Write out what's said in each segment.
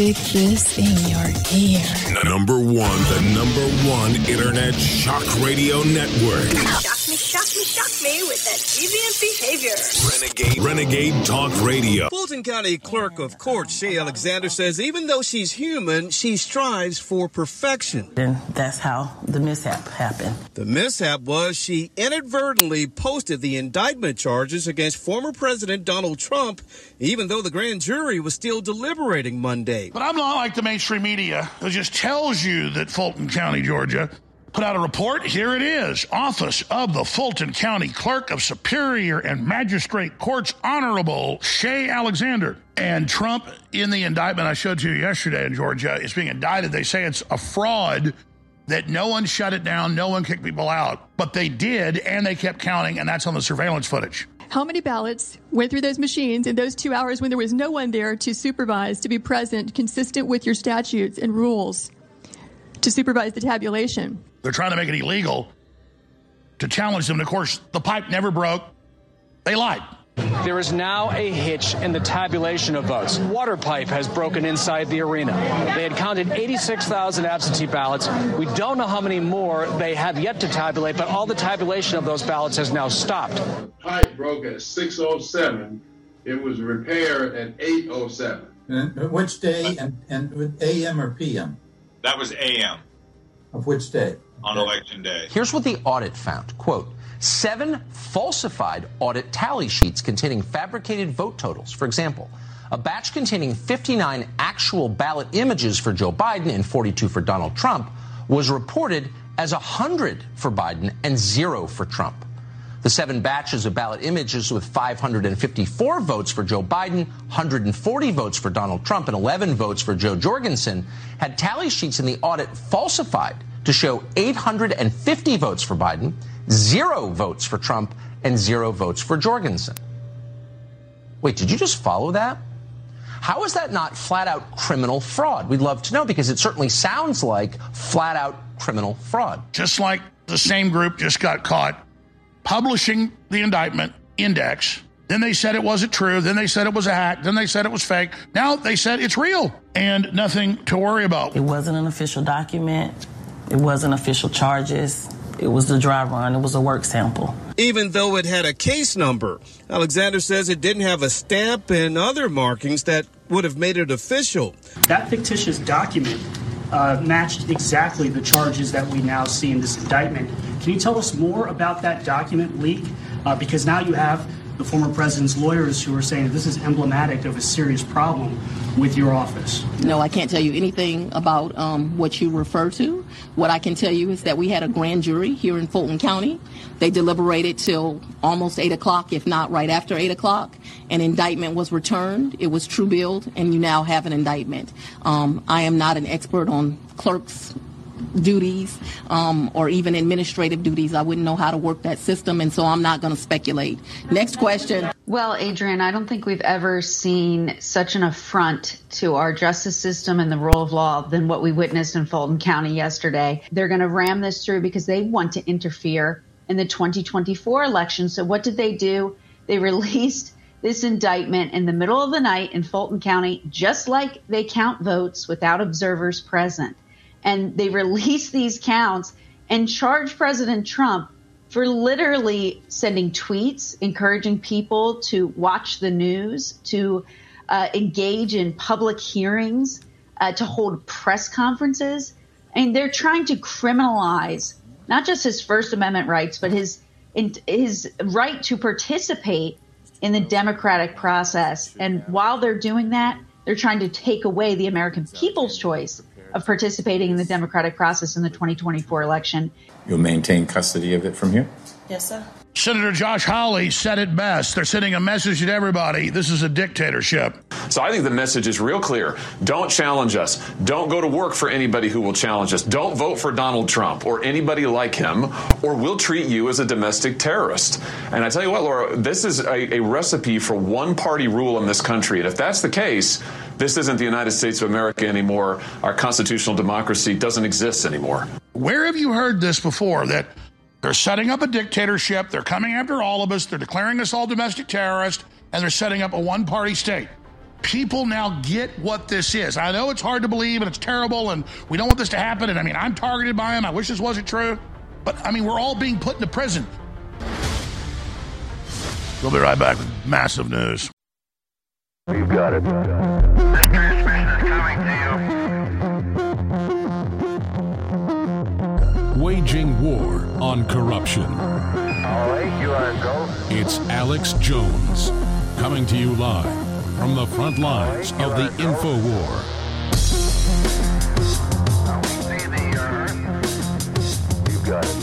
Stick in your ear. Number one, the number one internet shock radio network. Shock me, shock me, with that deviant behavior. Renegade, Renegade Talk Radio. Fulton County Clerk of Court Ché Alexander says even though she's human, she strives for perfection. And that's how the mishap happened. The mishap was she inadvertently posted the indictment charges against former President Donald Trump, even though the grand jury was still deliberating Monday. But I'm not like the mainstream media who just tells you that Fulton County, Georgia, put out a report. Here it is Office of the Fulton County Clerk of Superior and Magistrate Courts Honorable Ché Alexander. And Trump, in the indictment I showed you yesterday in Georgia, is being indicted. They say it's a fraud that no one shut it down, no one kicked people out. But they did, and they kept counting, and that's on the surveillance footage. How many ballots went through those machines in those two hours when there was no one there to supervise, to be present, consistent with your statutes and rules, to supervise the tabulation? They're trying to make it illegal to challenge them. And of course, the pipe never broke. They lied. There is now a hitch in the tabulation of votes. Water pipe has broken inside the arena. They had counted 86,000 absentee ballots. We don't know how many more they have yet to tabulate, but all the tabulation of those ballots has now stopped. Pipe broke at 6:07. It was repaired at 8:07. And which day and, and AM or PM? That was AM Of which day? on election day. Here's what the audit found. Quote, seven falsified audit tally sheets containing fabricated vote totals. For example, a batch containing 59 actual ballot images for Joe Biden and 42 for Donald Trump was reported as 100 for Biden and zero for Trump. The seven batches of ballot images with 554 votes for Joe Biden, 140 votes for Donald Trump, and 11 votes for Jo Jorgensen had tally sheets in the audit falsified to show 850 votes for Biden, zero votes for Trump, and zero votes for Jorgensen. Wait, did you just follow that? How is that not flat out criminal fraud? We'd love to know because it certainly sounds like flat out criminal fraud. Just like the same group just got caught publishing the indictment index. Then they said it wasn't true. Then they said it was a hack. Then they said it was fake. Now they said it's real and nothing to worry about. It wasn't an official document. It wasn't official charges. It was the dry run. It was a work sample. Even though it had a case number, Alexander says it didn't have a stamp and other markings that would have made it official. That fictitious document uh, matched exactly the charges that we now see in this indictment. Can you tell us more about that document leak? Uh, because now you have the former president's lawyers who are saying this is emblematic of a serious problem with your office. No, I can't tell you anything about um, what you refer to. What I can tell you is that we had a grand jury here in Fulton County. They deliberated till almost 8 o'clock, if not right after 8 o'clock. An indictment was returned. It was true billed, and you now have an indictment. Um, I am not an expert on clerks' duties um, or even administrative duties. I wouldn't know how to work that system, and so I'm not going to speculate. Next question. Well, Adrian, I don't think we've ever seen such an affront to our justice system and the rule of law than what we witnessed in Fulton County yesterday. They're going to ram this through because they want to interfere in the 2024 election. So, what did they do? They released this indictment in the middle of the night in Fulton County, just like they count votes without observers present. And they released these counts and charged President Trump for literally sending tweets encouraging people to watch the news, to uh, engage in public hearings, uh, to hold press conferences. And they're trying to criminalize not just his First Amendment rights, but his his right to participate in the democratic process. And while they're doing that, they're trying to take away the American people's choice of participating in the democratic process in the 2024 election. You'll maintain custody of it from here? Yes, sir. Senator Josh Hawley said it best. They're sending a message to everybody. This is a dictatorship. So I think the message is real clear. Don't challenge us. Don't go to work for anybody who will challenge us. Don't vote for Donald Trump or anybody like him, or we'll treat you as a domestic terrorist. And I tell you what, Laura, this is a, a recipe for one party rule in this country. And if that's the case, this isn't the United States of America anymore. Our constitutional democracy doesn't exist anymore. Where have you heard this before? That they're setting up a dictatorship, they're coming after all of us, they're declaring us all domestic terrorists, and they're setting up a one party state. people now get what this is. I know it's hard to believe and it's terrible and we don't want this to happen. And I mean, I'm targeted by them. I wish this wasn't true. But I mean, we're all being put into prison. We'll be right back with massive news. You've got it. This transmission is coming to you. Waging war on corruption. All right, you are go. It's Alex Jones coming to you live from the front lines of the info war. You've got it.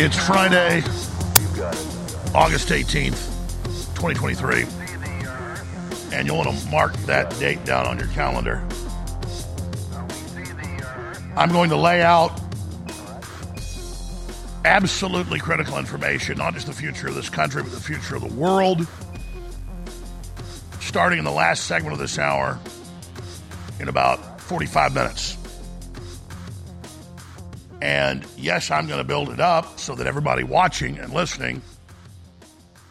It's Friday, August 18th, 2023. And you'll want to mark that date down on your calendar. I'm going to lay out absolutely critical information, not just the future of this country, but the future of the world. Starting in the last segment of this hour in about 45 minutes. And yes, I'm going to build it up so that everybody watching and listening,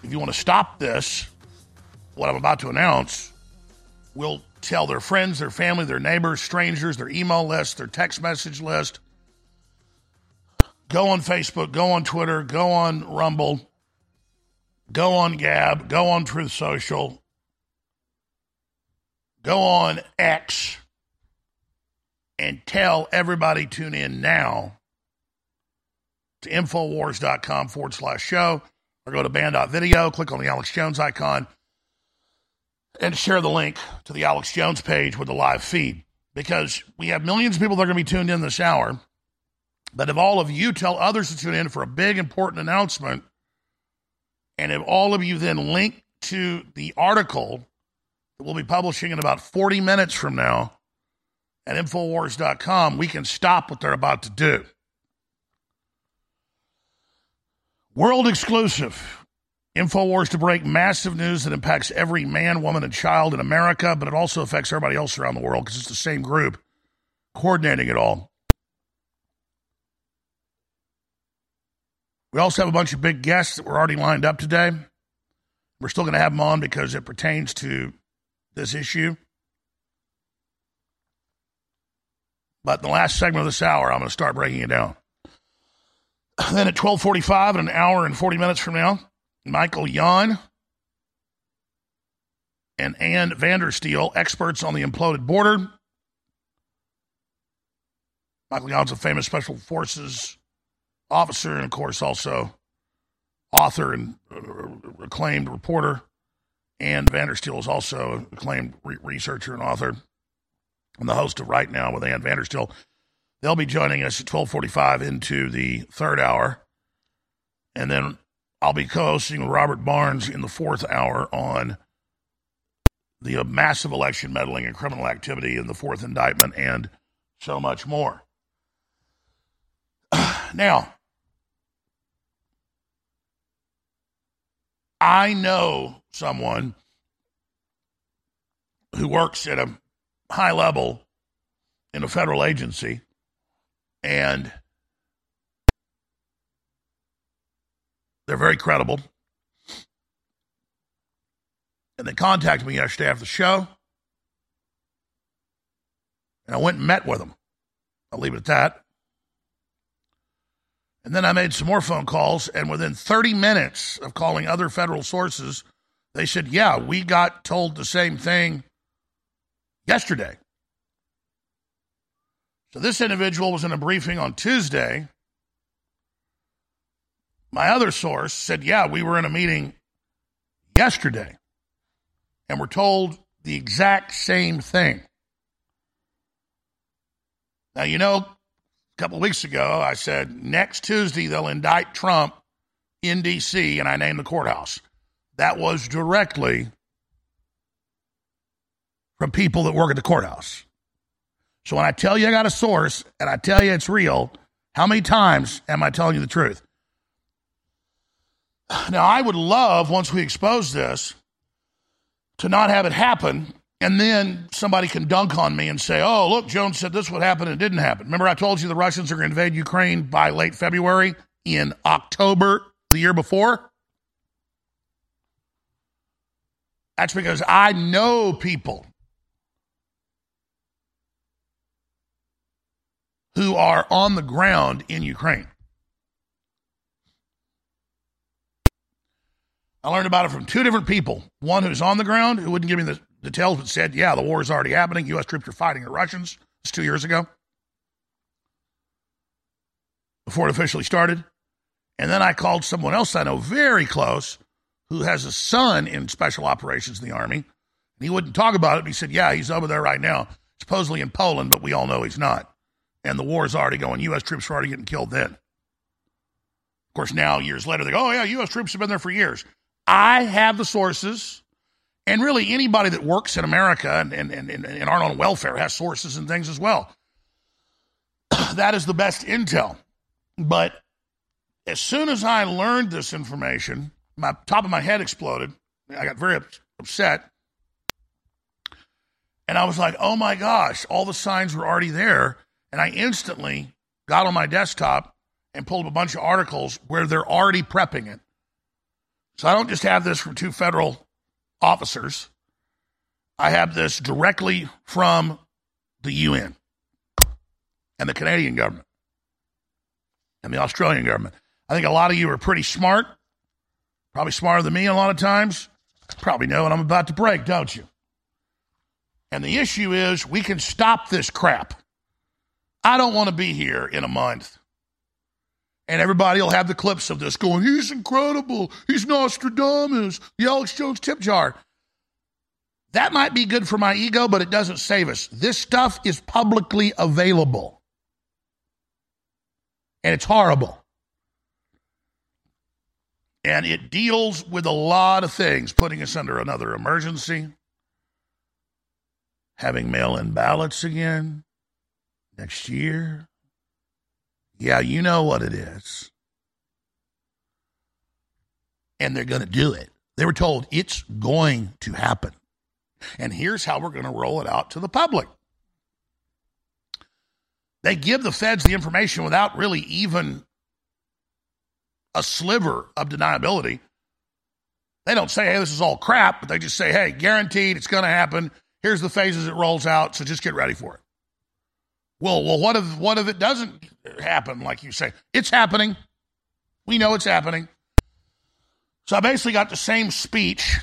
if you want to stop this, what I'm about to announce, will tell their friends, their family, their neighbors, strangers, their email list, their text message list. Go on Facebook, go on Twitter, go on Rumble, go on Gab, go on Truth Social, go on X, and tell everybody tune in now to Infowars.com forward slash show or go to band.video, click on the Alex Jones icon, and share the link to the Alex Jones page with the live feed because we have millions of people that are going to be tuned in this hour. But if all of you tell others to tune in for a big important announcement, and if all of you then link to the article that we'll be publishing in about 40 minutes from now at Infowars.com, we can stop what they're about to do. World exclusive. InfoWars to break massive news that impacts every man, woman, and child in America, but it also affects everybody else around the world because it's the same group coordinating it all. We also have a bunch of big guests that were already lined up today. We're still going to have them on because it pertains to this issue. But in the last segment of this hour, I'm going to start breaking it down. Then at 12:45, in an hour and 40 minutes from now, Michael Yon and Ann Vandersteel, experts on the imploded border. Michael Yon's a famous special forces officer, and of course, also author and uh, acclaimed reporter. And Vandersteel is also acclaimed re- researcher and author, and the host of Right Now with Ann Vandersteel. They'll be joining us at 1245 into the third hour. And then I'll be co-hosting with Robert Barnes in the fourth hour on the massive election meddling and criminal activity in the fourth indictment and so much more. now, I know someone who works at a high level in a federal agency and they're very credible. And they contacted me yesterday after the show. And I went and met with them. I'll leave it at that. And then I made some more phone calls, and within 30 minutes of calling other federal sources, they said, Yeah, we got told the same thing yesterday. So this individual was in a briefing on Tuesday. My other source said, Yeah, we were in a meeting yesterday, and we're told the exact same thing. Now, you know, a couple weeks ago, I said next Tuesday they'll indict Trump in D.C., and I named the courthouse. That was directly from people that work at the courthouse. So when I tell you I got a source and I tell you it's real, how many times am I telling you the truth? Now, I would love, once we expose this, to not have it happen and then somebody can dunk on me and say, oh, look, Jones said this would happen and it didn't happen. Remember, I told you the Russians are going to invade Ukraine by late February in October the year before? That's because I know people who are on the ground in Ukraine. I learned about it from two different people. One who's on the ground, who wouldn't give me the details, but said, yeah, the war is already happening. U.S. troops are fighting the Russians. It's two years ago before it officially started. And then I called someone else I know very close who has a son in special operations in the Army. And he wouldn't talk about it, but he said, yeah, he's over there right now, supposedly in Poland, but we all know he's not. And the war is already going. U.S. troops are already getting killed then. Of course, now, years later, they go, oh, yeah, U.S. troops have been there for years. I have the sources, and really anybody that works in America and, and, and, and aren't on welfare has sources and things as well. that is the best intel. But as soon as I learned this information, my top of my head exploded. I got very upset. And I was like, oh my gosh, all the signs were already there. And I instantly got on my desktop and pulled up a bunch of articles where they're already prepping it. So I don't just have this from two federal officers. I have this directly from the UN and the Canadian government and the Australian government. I think a lot of you are pretty smart, probably smarter than me a lot of times. Probably know what I'm about to break, don't you? And the issue is we can stop this crap. I don't want to be here in a month. And everybody will have the clips of this going, he's incredible. He's Nostradamus, the Alex Jones tip jar. That might be good for my ego, but it doesn't save us. This stuff is publicly available. And it's horrible. And it deals with a lot of things, putting us under another emergency, having mail in ballots again next year. Yeah, you know what it is. And they're going to do it. They were told it's going to happen. And here's how we're going to roll it out to the public. They give the feds the information without really even a sliver of deniability. They don't say, hey, this is all crap, but they just say, hey, guaranteed it's going to happen. Here's the phases it rolls out, so just get ready for it. Well, well, what if what if it doesn't happen like you say? It's happening. We know it's happening. So I basically got the same speech.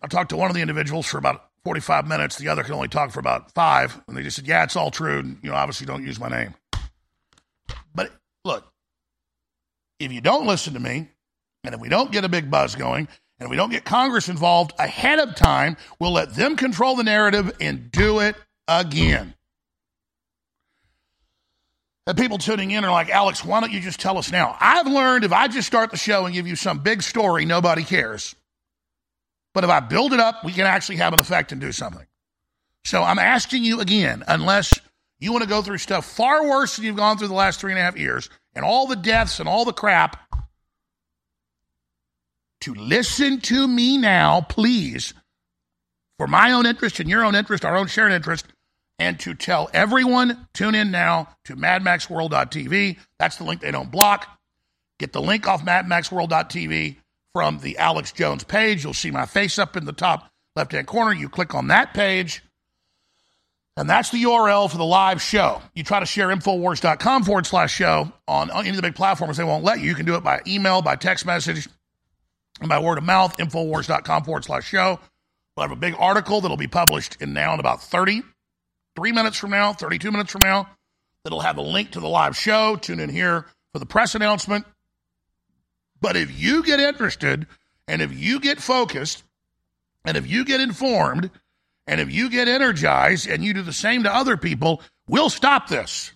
I talked to one of the individuals for about 45 minutes. The other can only talk for about five. And they just said, yeah, it's all true. And, you know, obviously don't use my name. But look, if you don't listen to me, and if we don't get a big buzz going, and we don't get Congress involved ahead of time, we'll let them control the narrative and do it again. And people tuning in are like, Alex, why don't you just tell us now? I've learned if I just start the show and give you some big story, nobody cares. But if I build it up, we can actually have an effect and do something. So I'm asking you again, unless you want to go through stuff far worse than you've gone through the last three and a half years, and all the deaths and all the crap, to listen to me now, please, for my own interest and your own interest, our own shared interest, and to tell everyone tune in now to madmaxworld.tv. That's the link they don't block. Get the link off madmaxworld.tv from the Alex Jones page. You'll see my face up in the top left hand corner. You click on that page, and that's the URL for the live show. You try to share Infowars.com forward slash show on any of the big platforms, they won't let you. You can do it by email, by text message, and by word of mouth. Infowars.com forward slash show. We'll have a big article that'll be published in now in about 30 three minutes from now, 32 minutes from now, that'll have a link to the live show. Tune in here for the press announcement. But if you get interested and if you get focused and if you get informed and if you get energized and you do the same to other people, we'll stop this.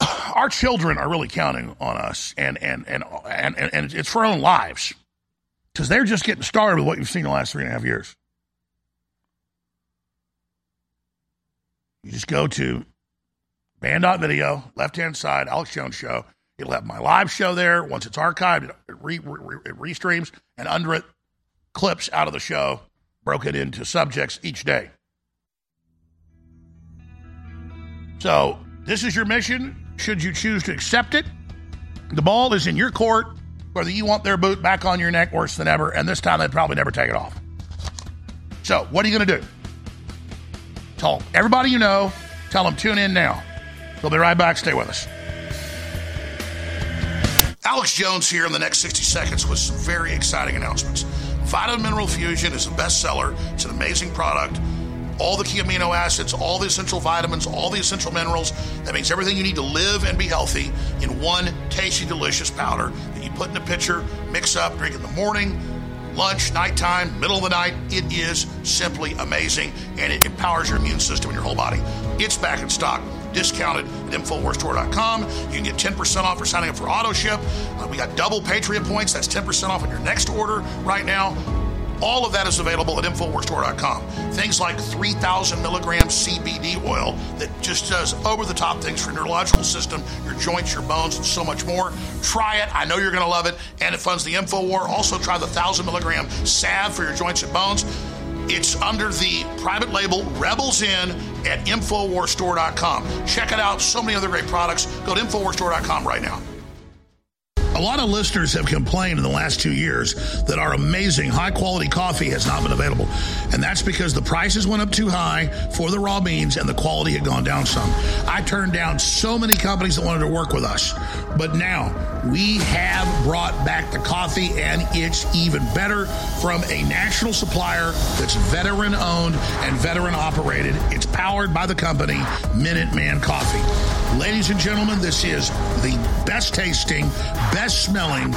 Our children are really counting on us and and and and, and it's for our own lives. Because they're just getting started with what you've seen the last three and a half years. You just go to band.video, left hand side, Alex Jones Show. It'll have my live show there. Once it's archived, it, re, re, it restreams, and under it, clips out of the show broken into subjects each day. So, this is your mission. Should you choose to accept it, the ball is in your court. whether you want their boot back on your neck worse than ever, and this time they'd probably never take it off. So, what are you going to do? Tell everybody you know, tell them tune in now. We'll be right back. Stay with us. Alex Jones here in the next 60 seconds with some very exciting announcements. Vitamin Mineral Fusion is a bestseller. It's an amazing product. All the key amino acids, all the essential vitamins, all the essential minerals. That makes everything you need to live and be healthy in one tasty, delicious powder that you put in a pitcher, mix up, drink in the morning, lunch, nighttime, middle of the night. It is simply amazing and it empowers your immune system and your whole body. It's back in stock. Discounted at InfoWarsStore.com. You can get 10% off for signing up for auto ship. Uh, we got double Patriot points. That's 10% off on your next order right now. All of that is available at InfoWarsStore.com. Things like 3,000 milligram CBD oil that just does over the top things for your neurological system, your joints, your bones, and so much more. Try it. I know you're going to love it. And it funds the InfoWar. Also, try the 1,000 milligram salve for your joints and bones. It's under the private label Rebels In at InfoWarsStore.com. Check it out. So many other great products. Go to InfoWarsStore.com right now. A lot of listeners have complained in the last two years that our amazing high quality coffee has not been available. And that's because the prices went up too high for the raw beans and the quality had gone down some. I turned down so many companies that wanted to work with us. But now we have brought back the coffee and it's even better from a national supplier that's veteran owned and veteran operated. It's powered by the company Minuteman Coffee. Ladies and gentlemen, this is the best tasting, best smelling,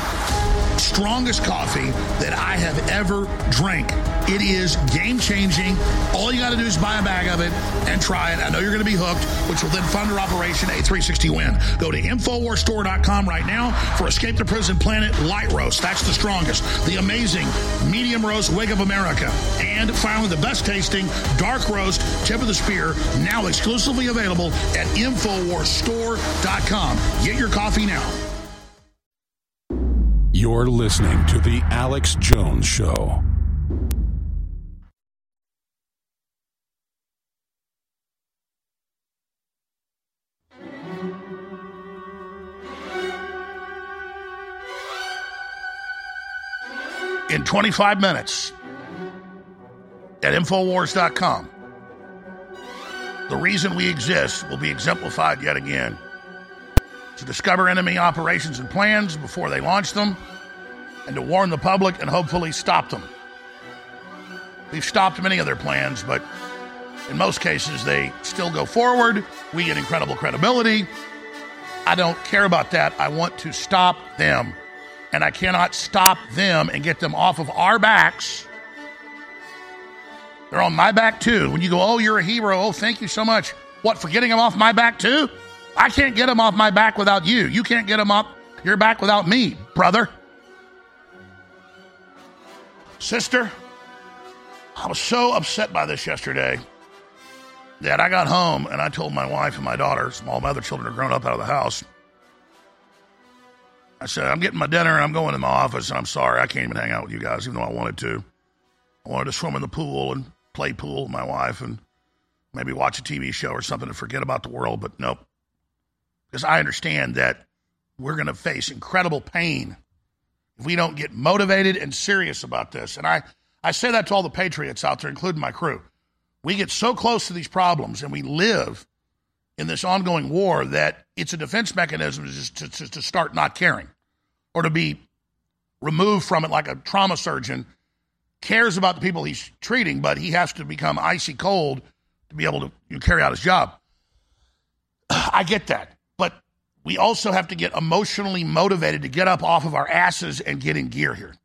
strongest coffee that I have ever drank. It is game changing. All you got to do is buy a bag of it and try it. I know you're going to be hooked, which will then fund our Operation A360 Win. Go to InfoWarsStore.com right now for Escape the Prison Planet Light Roast. That's the strongest. The amazing Medium Roast Wake Up America. And finally, the best tasting Dark Roast Tip of the Spear, now exclusively available at InfoWarsStore.com. Get your coffee now. You're listening to The Alex Jones Show. In 25 minutes at Infowars.com. The reason we exist will be exemplified yet again. To discover enemy operations and plans before they launch them, and to warn the public and hopefully stop them. We've stopped many of their plans, but in most cases they still go forward. We get incredible credibility. I don't care about that. I want to stop them and I cannot stop them and get them off of our backs. They're on my back too. When you go, oh, you're a hero. Oh, thank you so much. What, for getting them off my back too? I can't get them off my back without you. You can't get them off your back without me, brother. Sister, I was so upset by this yesterday that I got home and I told my wife and my daughters, all my other children are grown up out of the house. I said, I'm getting my dinner and I'm going to my office and I'm sorry I can't even hang out with you guys, even though I wanted to. I wanted to swim in the pool and play pool with my wife and maybe watch a TV show or something to forget about the world, but nope. Because I understand that we're going to face incredible pain if we don't get motivated and serious about this. And I, I say that to all the patriots out there, including my crew. We get so close to these problems and we live in this ongoing war that it's a defense mechanism to, to, to start not caring or to be removed from it like a trauma surgeon cares about the people he's treating, but he has to become icy cold to be able to you know, carry out his job. I get that. But we also have to get emotionally motivated to get up off of our asses and get in gear here.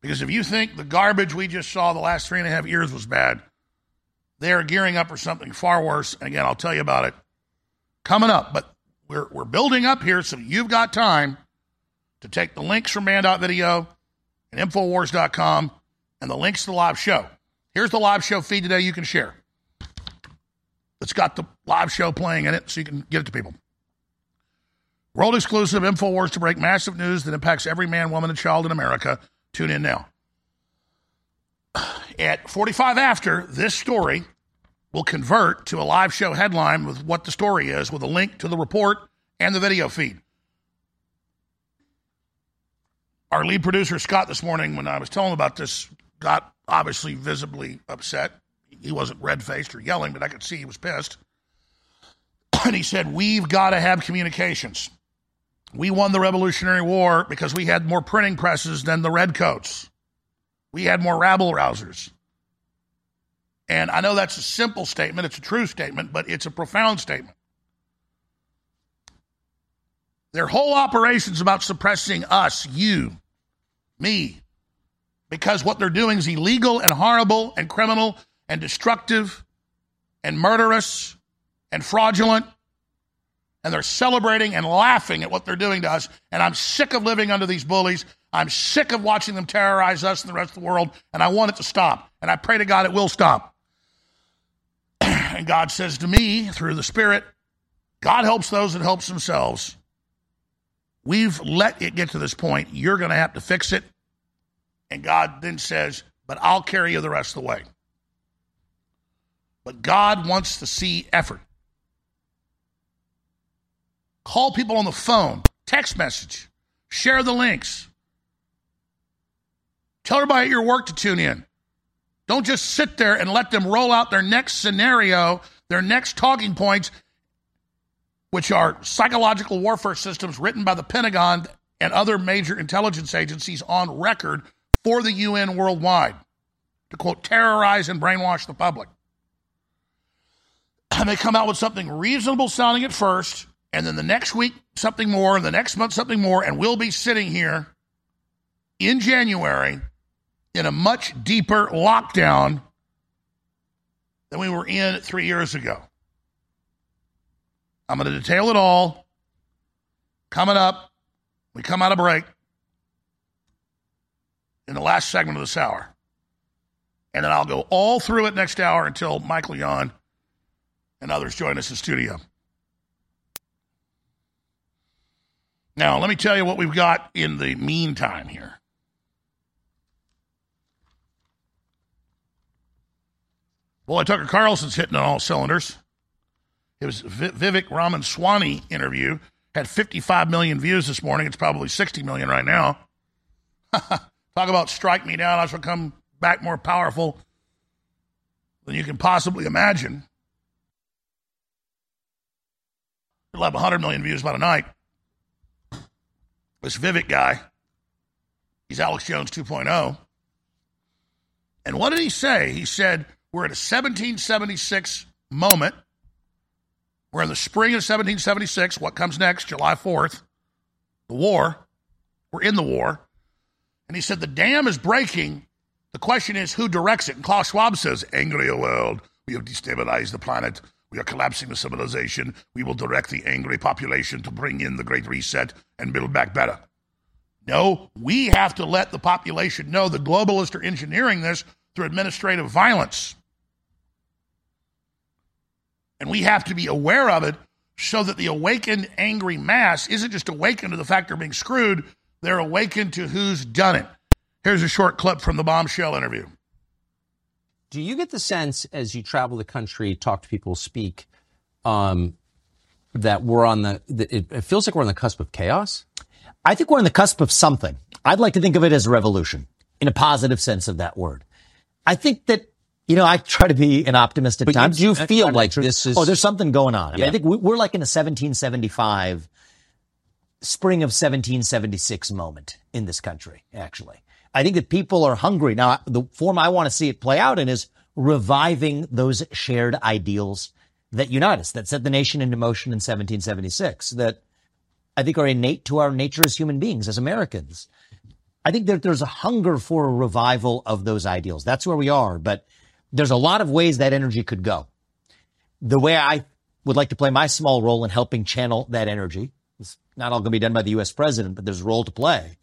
Because if you think the garbage we just saw the last three and a half years was bad, they're gearing up for something far worse. And again, I'll tell you about it coming up. But we're, we're building up here so you've got time to take the links from band.video and Infowars.com and the links to the live show. Here's the live show feed today you can share. It's got the live show playing in it so you can give it to people. World exclusive Infowars to break massive news that impacts every man, woman, and child in America. Tune in now. At 45 after, this story will convert to a live show headline with what the story is, with a link to the report and the video feed. Our lead producer, Scott, this morning, when I was telling him about this, got obviously visibly upset. He wasn't red faced or yelling, but I could see he was pissed. and he said, We've got to have communications. We won the Revolutionary War because we had more printing presses than the Redcoats. We had more rabble rousers. And I know that's a simple statement, it's a true statement, but it's a profound statement. Their whole operation's about suppressing us, you, me, because what they're doing is illegal and horrible and criminal and destructive and murderous and fraudulent. And they're celebrating and laughing at what they're doing to us. And I'm sick of living under these bullies. I'm sick of watching them terrorize us and the rest of the world. And I want it to stop. And I pray to God it will stop. and God says to me through the Spirit, God helps those that helps themselves. We've let it get to this point. You're going to have to fix it. And God then says, But I'll carry you the rest of the way. But God wants to see effort. Call people on the phone, text message, share the links. Tell everybody at your work to tune in. Don't just sit there and let them roll out their next scenario, their next talking points, which are psychological warfare systems written by the Pentagon and other major intelligence agencies on record for the UN worldwide to quote, terrorize and brainwash the public. And they come out with something reasonable sounding at first, and then the next week, something more, and the next month, something more, and we'll be sitting here in January in a much deeper lockdown than we were in three years ago. I'm going to detail it all. Coming up, we come out of break in the last segment of this hour. And then I'll go all through it next hour until Michael Yon and others join us in studio. Now, let me tell you what we've got in the meantime here. Well, Tucker Carlson's hitting on all cylinders. It was Vivek Ramaswamy interview had 55 million views this morning. It's probably 60 million right now. Talk about strike me down. I shall come back more powerful than you can possibly imagine. He'll have 100 million views by tonight. This Vivek guy, he's Alex Jones 2.0. And what did he say? He said, We're at a 1776 moment. We're in the spring of 1776. What comes next? July 4th. The war. We're in the war. And he said, The dam is breaking. The question is, who directs it? And Klaus Schwab says, Angry world. We have destabilized the planet. We are collapsing the civilization. We will direct the angry population to bring in the Great Reset and build back better. No, we have to let the population know the globalists are engineering this through administrative violence. And we have to be aware of it so that the awakened, angry mass isn't just awakened to the fact they're being screwed, they're awakened to who's done it. Here's a short clip from the bombshell interview. Do you get the sense as you travel the country, talk to people, speak, um, that we're on the, it, it feels like we're on the cusp of chaos? I think we're on the cusp of something. I'd like to think of it as a revolution in a positive sense of that word. I think that you know, I try to be an optimist at But you times. do feel like this is- Oh, there's something going on. I, mean, I think we- we're like in a 1775, spring of 1776 moment in this country, actually. I think that people are hungry. Now, the form I want to see it play out in is reviving those shared ideals that unite us, that set the nation into motion in 1776, that I think are innate to our nature as human beings, as Americans. I think that there's a hunger for a revival of those ideals. That's where we are. But there's a lot of ways that energy could go. The way I would like to play my small role in helping channel that energy, it's not all going to be done by the U.S. president, but there's a role to play,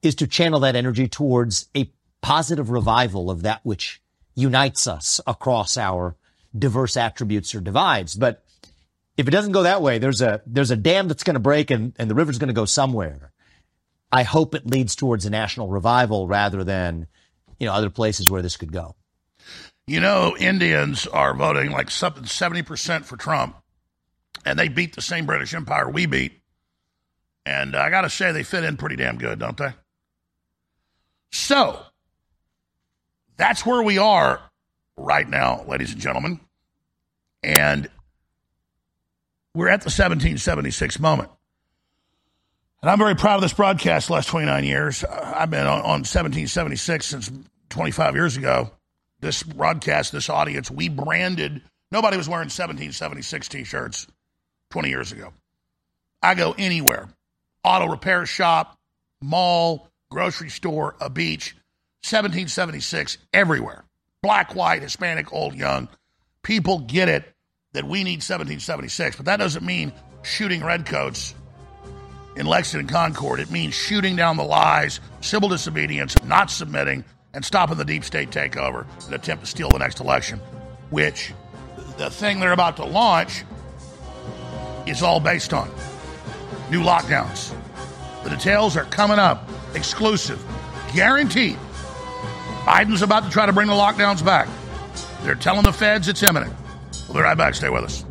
is to channel that energy towards a positive revival of that which unites us across our diverse attributes or divides. But if it doesn't go that way, there's a there's a dam that's going to break and, and the river's going to go somewhere. I hope it leads towards a national revival rather than, you know, other places where this could go. You know, Indians are voting like something 70% for Trump, and they beat the same British Empire we beat. And I got to say, they fit in pretty damn good, don't they? So, that's where we are right now, ladies and gentlemen. And we're at the 1776 moment. And I'm very proud of this broadcast the last 29 years. Uh, I've been on, on 1776 since 25 years ago. This broadcast, this audience, we branded, nobody was wearing 1776 t shirts 20 years ago. I go anywhere auto repair shop, mall, grocery store, a beach, 1776 everywhere. Black, white, Hispanic, old, young. People get it that we need 1776, but that doesn't mean shooting redcoats in Lexington Concord. It means shooting down the lies, civil disobedience, not submitting, and stopping the deep state takeover and attempt to steal the next election, which the thing they're about to launch is all based on new lockdowns. The details are coming up, exclusive, guaranteed. Biden's about to try to bring the lockdowns back. They're telling the feds it's imminent. We'll be right back. Stay with us.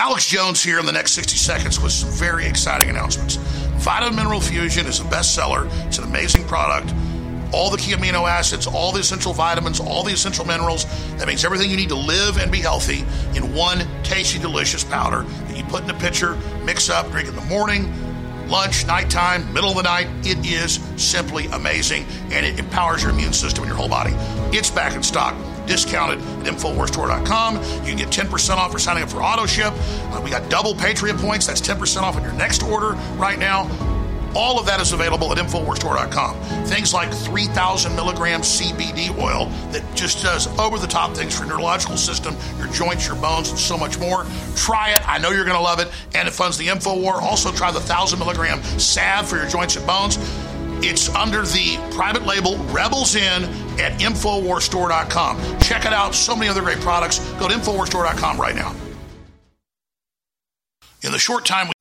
Alex Jones here in the next 60 seconds with some very exciting announcements. Vitamin Mineral Fusion is a bestseller. It's an amazing product. All the key amino acids, all the essential vitamins, all the essential minerals. That makes everything you need to live and be healthy in one tasty, delicious powder that you put in a pitcher, mix up, drink in the morning, lunch, nighttime, middle of the night. It is simply amazing and it empowers your immune system and your whole body. It's back in stock. Discounted at InfoWarsStore.com. You can get 10% off for signing up for auto ship. Uh, we got double Patriot points. That's 10% off on your next order right now. All of that is available at InfoWarsStore.com. Things like 3,000 milligram CBD oil that just does over the top things for your neurological system, your joints, your bones, and so much more. Try it. I know you're going to love it. And it funds the InfoWar. Also, try the 1,000 milligram salve for your joints and bones. It's under the private label Rebels In at InfoWarsStore.com. Check it out. So many other great products. Go to InfoWarsStore.com right now. In the short time we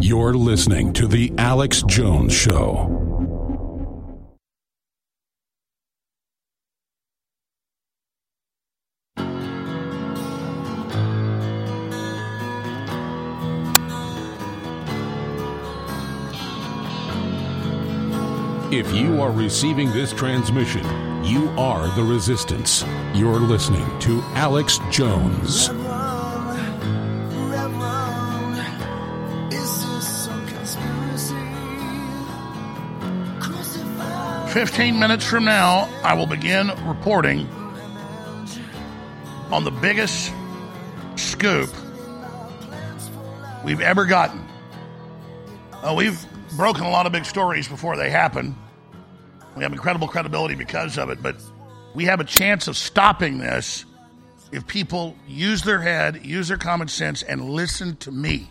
You're listening to The Alex Jones Show. If you are receiving this transmission, you are the resistance. You're listening to Alex Jones. 15 minutes from now, I will begin reporting on the biggest scoop we've ever gotten. Uh, we've broken a lot of big stories before they happen. We have incredible credibility because of it, but we have a chance of stopping this if people use their head, use their common sense, and listen to me.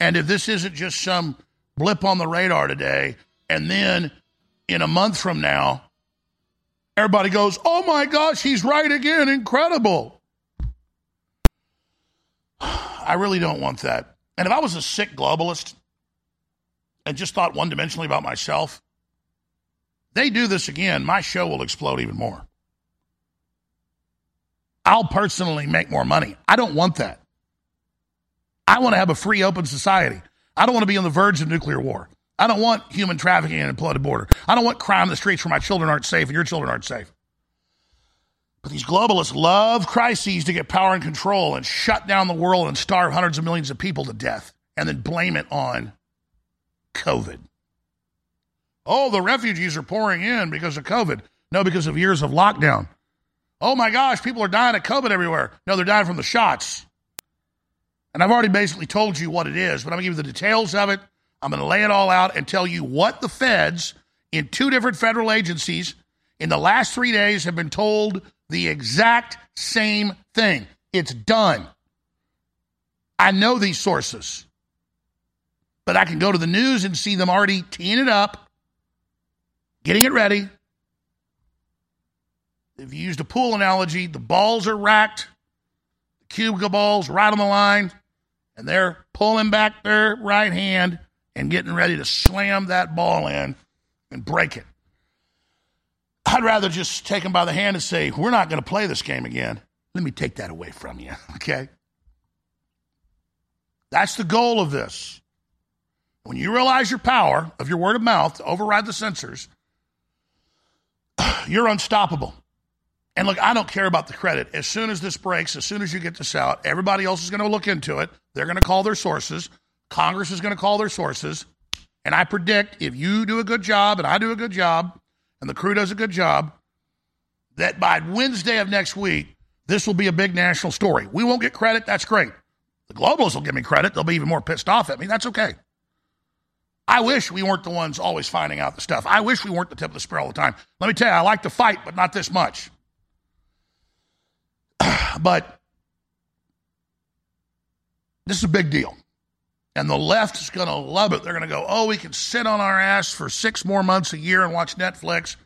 And if this isn't just some blip on the radar today, and then in a month from now, everybody goes, oh my gosh, he's right again. Incredible. I really don't want that. And if I was a sick globalist and just thought one dimensionally about myself, they do this again, my show will explode even more. I'll personally make more money. I don't want that. I want to have a free, open society. I don't want to be on the verge of nuclear war. I don't want human trafficking and a blooded border. I don't want crime in the streets where my children aren't safe and your children aren't safe. But these globalists love crises to get power and control and shut down the world and starve hundreds of millions of people to death and then blame it on COVID. Oh, the refugees are pouring in because of COVID. No, because of years of lockdown. Oh my gosh, people are dying of COVID everywhere. No, they're dying from the shots. And I've already basically told you what it is, but I'm going to give you the details of it. I'm going to lay it all out and tell you what the feds in two different federal agencies in the last three days have been told the exact same thing. It's done. I know these sources, but I can go to the news and see them already teeing it up, getting it ready. If you used a pool analogy, the balls are racked, the cubicle balls right on the line, and they're pulling back their right hand and getting ready to slam that ball in and break it. I'd rather just take them by the hand and say, We're not going to play this game again. Let me take that away from you, okay? That's the goal of this. When you realize your power of your word of mouth to override the censors, you're unstoppable. And look, I don't care about the credit. As soon as this breaks, as soon as you get this out, everybody else is going to look into it. They're going to call their sources. Congress is going to call their sources. And I predict if you do a good job and I do a good job and the crew does a good job, that by Wednesday of next week, this will be a big national story. We won't get credit. That's great. The globalists will give me credit. They'll be even more pissed off at me. That's okay. I wish we weren't the ones always finding out the stuff. I wish we weren't the tip of the spear all the time. Let me tell you, I like to fight, but not this much. but this is a big deal. And the left is going to love it. They're going to go, oh, we can sit on our ass for six more months a year and watch Netflix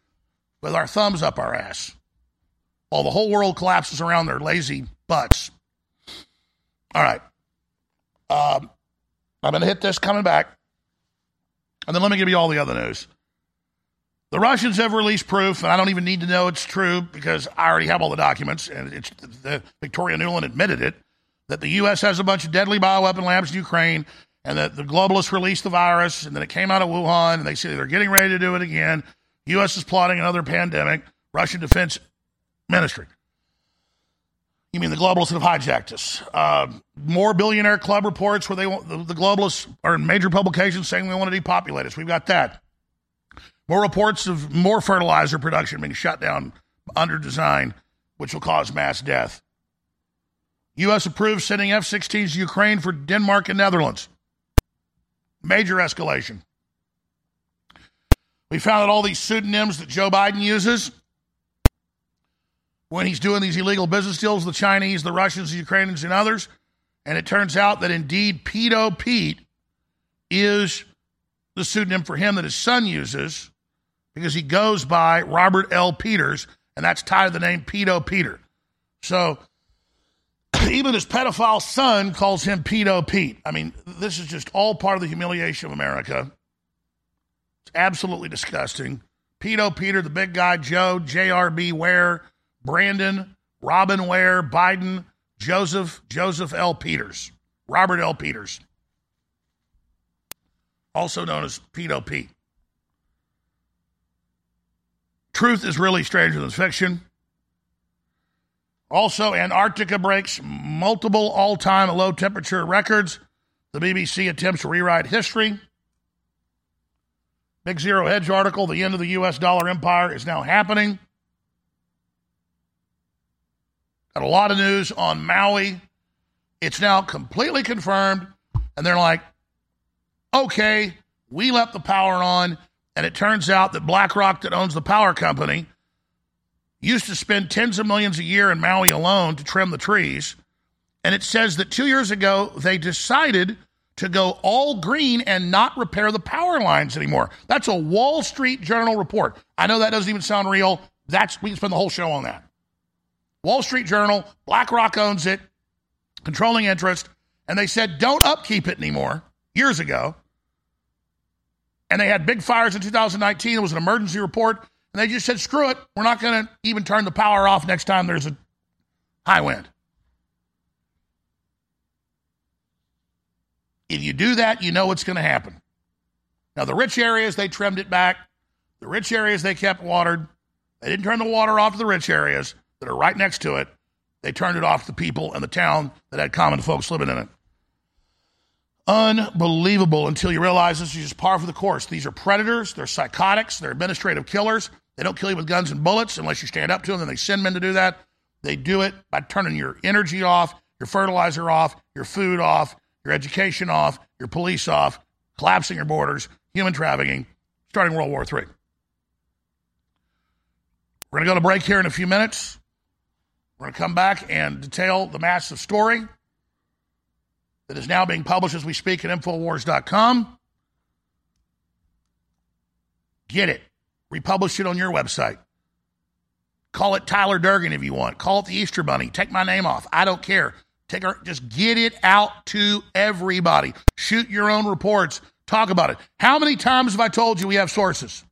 with our thumbs up our ass while the whole world collapses around their lazy butts. All right. Um, I'm going to hit this coming back. And then let me give you all the other news. The Russians have released proof, and I don't even need to know it's true because I already have all the documents, and it's the, Victoria Nuland admitted it, that the U.S. has a bunch of deadly bioweapon labs in Ukraine, and that the globalists released the virus, and then it came out of Wuhan, and they say they're getting ready to do it again. U.S. is plotting another pandemic. Russian Defense Ministry. You mean the globalists have hijacked us? Uh, more billionaire club reports where they want the, the globalists are in major publications saying we want to depopulate us. We've got that. More reports of more fertilizer production being shut down under design, which will cause mass death. U.S. approves sending F 16s to Ukraine for Denmark and Netherlands. Major escalation. We found out all these pseudonyms that Joe Biden uses when he's doing these illegal business deals with the Chinese, the Russians, the Ukrainians, and others. And it turns out that indeed Pedo Pete is the pseudonym for him that his son uses because he goes by Robert L. Peters, and that's tied to the name Pedo Peter. So even his pedophile son calls him Pedo Pete. I mean, this is just all part of the humiliation of America. It's absolutely disgusting. Pedo Peter, the big guy, Joe, JRB Ware, Brandon, Robin Ware, Biden, Joseph, Joseph L. Peters, Robert L. Peters, also known as Pedo Pete. Truth is really stranger than fiction. Also, Antarctica breaks multiple all time low temperature records. The BBC attempts to rewrite history. Big Zero Hedge article The end of the U.S. dollar empire is now happening. Got a lot of news on Maui. It's now completely confirmed. And they're like, okay, we left the power on. And it turns out that BlackRock, that owns the power company, used to spend tens of millions a year in Maui alone to trim the trees. And it says that two years ago, they decided to go all green and not repair the power lines anymore. That's a Wall Street Journal report. I know that doesn't even sound real. That's we can spend the whole show on that. Wall Street Journal, BlackRock owns it, controlling interest, and they said don't upkeep it anymore years ago. And they had big fires in 2019. It was an emergency report, and they just said screw it. We're not going to even turn the power off next time there's a high wind. If you do that, you know what's going to happen. Now, the rich areas, they trimmed it back. The rich areas, they kept watered. They didn't turn the water off to the rich areas that are right next to it. They turned it off to the people in the town that had common folks living in it. Unbelievable until you realize this is just par for the course. These are predators, they're psychotics, they're administrative killers. They don't kill you with guns and bullets unless you stand up to them, and they send men to do that. They do it by turning your energy off, your fertilizer off, your food off, your education off, your police off, collapsing your borders, human trafficking, starting World War III. We're going to go to break here in a few minutes. We're going to come back and detail the massive story that is now being published as we speak at Infowars.com. Get it. Republish it on your website. Call it Tyler Durden if you want. Call it the Easter Bunny. Take my name off. I don't care. Take our, just get it out to everybody. Shoot your own reports. Talk about it. How many times have I told you we have sources?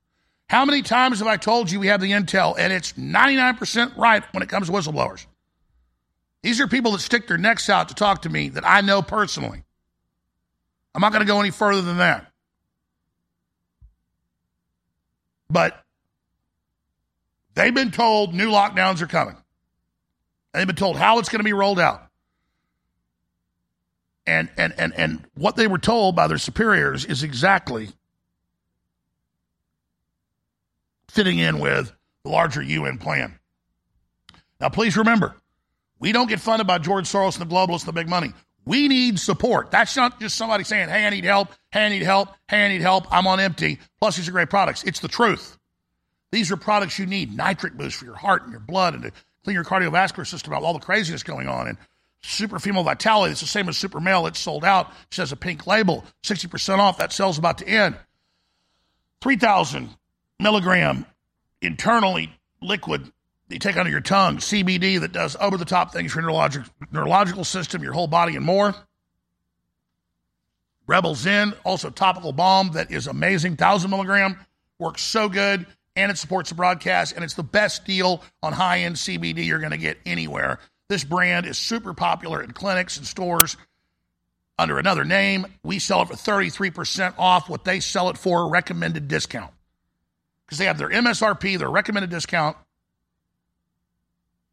How many times have I told you we have the intel and it's 99% right when it comes to whistleblowers? These are people that stick their necks out to talk to me that I know personally. I'm not going to go any further than that. But they've been told new lockdowns are coming. They've been told how it's going to be rolled out. And, and, and, and what they were told by their superiors is exactly fitting in with the larger UN plan. Now, please remember, we don't get funded by George Soros and the globalists, the big money. We need support. That's not just somebody saying, hey, I need help, hey, I need help, hey, I need help, I'm on empty. Plus, these are great products. It's the truth. These are products you need nitric boost for your heart and your blood and to clean your cardiovascular system out, all the craziness going on. And super female vitality, it's the same as super male. It's sold out. It has a pink label, 60% off. That sale's about to end. 3,000 milligram internally liquid you take under your tongue, CBD that does over the top things for your neurologic, neurological system, your whole body, and more. Rebel Zen, also topical balm that is amazing, 1,000 milligram, works so good, and it supports the broadcast, and it's the best deal on high end CBD you're going to get anywhere. This brand is super popular in clinics and stores under another name. We sell it for 33% off what they sell it for, recommended discount. Because they have their MSRP, their recommended discount,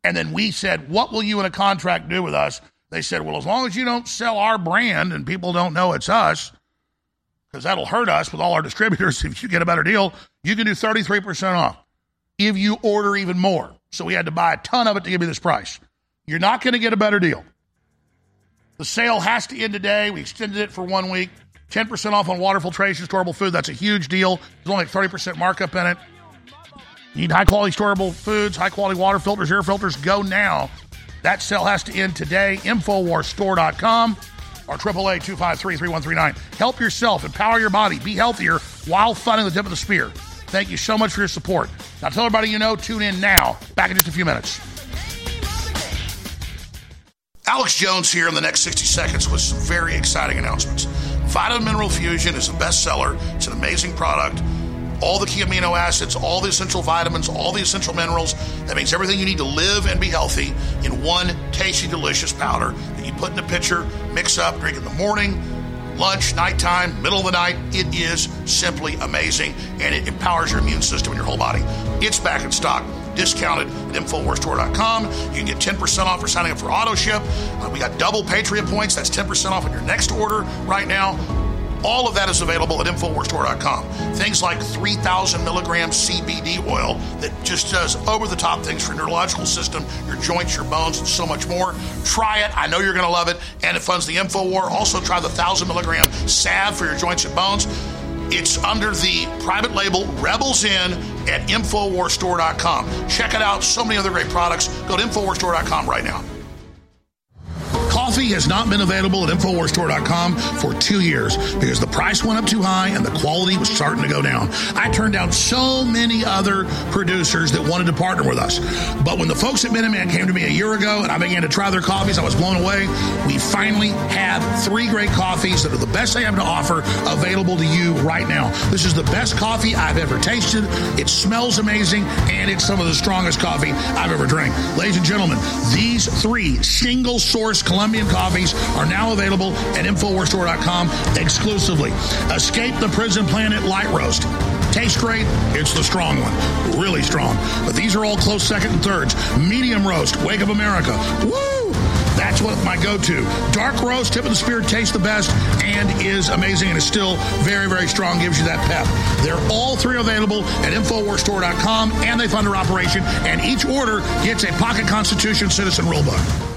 and then we said, What will you in a contract do with us? They said, Well, as long as you don't sell our brand and people don't know it's us, because that'll hurt us with all our distributors. If you get a better deal, you can do 33% off if you order even more. So we had to buy a ton of it to give you this price. You're not going to get a better deal. The sale has to end today. We extended it for one week. 10% off on water filtration, storable food. That's a huge deal. There's only like 30% markup in it. Need high quality storable foods, high quality water filters, air filters. Go now. That sale has to end today. Infowarsstore.com or 888 253 3139. Help yourself, empower your body, be healthier while funding the tip of the spear. Thank you so much for your support. Now tell everybody you know, tune in now. Back in just a few minutes. Alex Jones here in the next 60 seconds with some very exciting announcements. Vitamin Mineral Fusion is a bestseller. It's an amazing product all the key amino acids, all the essential vitamins, all the essential minerals. That makes everything you need to live and be healthy in one tasty, delicious powder that you put in a pitcher, mix up, drink in the morning, lunch, nighttime, middle of the night. It is simply amazing and it empowers your immune system and your whole body. It's back in stock. Discounted at InfoWarsStore.com. You can get 10% off for signing up for auto ship. Uh, we got double Patriot points. That's 10% off on your next order right now. All of that is available at InfoWarsStore.com. Things like 3,000 milligram CBD oil that just does over the top things for your neurological system, your joints, your bones, and so much more. Try it. I know you're going to love it. And it funds the InfoWar. Also, try the 1,000 milligram salve for your joints and bones. It's under the private label Rebel Zen at InfoWarsStore.com. Check it out. So many other great products. Go to InfoWarsStore.com right now. Coffee has not been available at InfoWarsStore.com for two years because the price went up too high and the quality was starting to go down. I turned down so many other producers that wanted to partner with us. But when the folks at Minuteman came to me a year ago and I began to try their coffees, I was blown away. We finally have three great coffees that are the best they have to offer available to you right now. This is the best coffee I've ever tasted. It smells amazing and it's some of the strongest coffee I've ever drank. Ladies and gentlemen, these three single source Colombian coffees are now available at InfoWarsStore.com exclusively. Escape the Prison Planet Light Roast. Tastes great. It's the strong one. Really strong. But these are all close second and thirds. Medium roast. Wake Up America. Woo! That's what my go-to. Dark roast, tip of the spear, tastes the best and is amazing and is still very, very strong. Gives you that pep. They're all three available at InfoWarsStore.com and they fund their operation. And each order gets a Pocket Constitution Citizen Rulebook.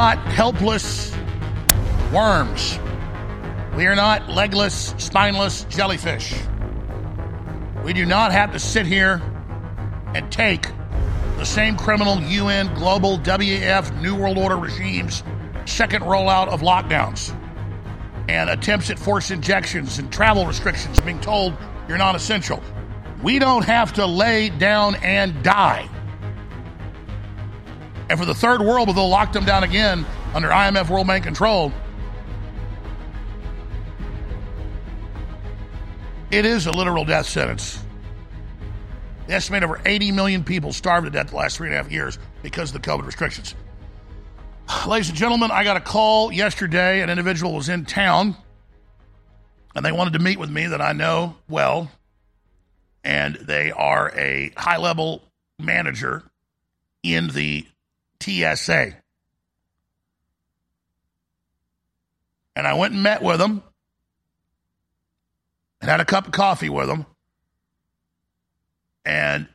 Not helpless worms. We are not legless, spineless jellyfish. We do not have to sit here and take the same criminal UN, global, WEF, New World Order regimes' second rollout of lockdowns and attempts at forced injections and travel restrictions, being told you're not essential. We don't have to lay down and die. And for the third world, where they'll lock them down again under IMF World Bank control, it is a literal death sentence. They estimate over 80 million people starved to death the last three and a half years because of the COVID restrictions. Ladies and gentlemen, I got a call yesterday. An individual was in town and they wanted to meet with me that I know well. And they are a high level manager in the TSA. And I went and met with them and had a cup of coffee with them. And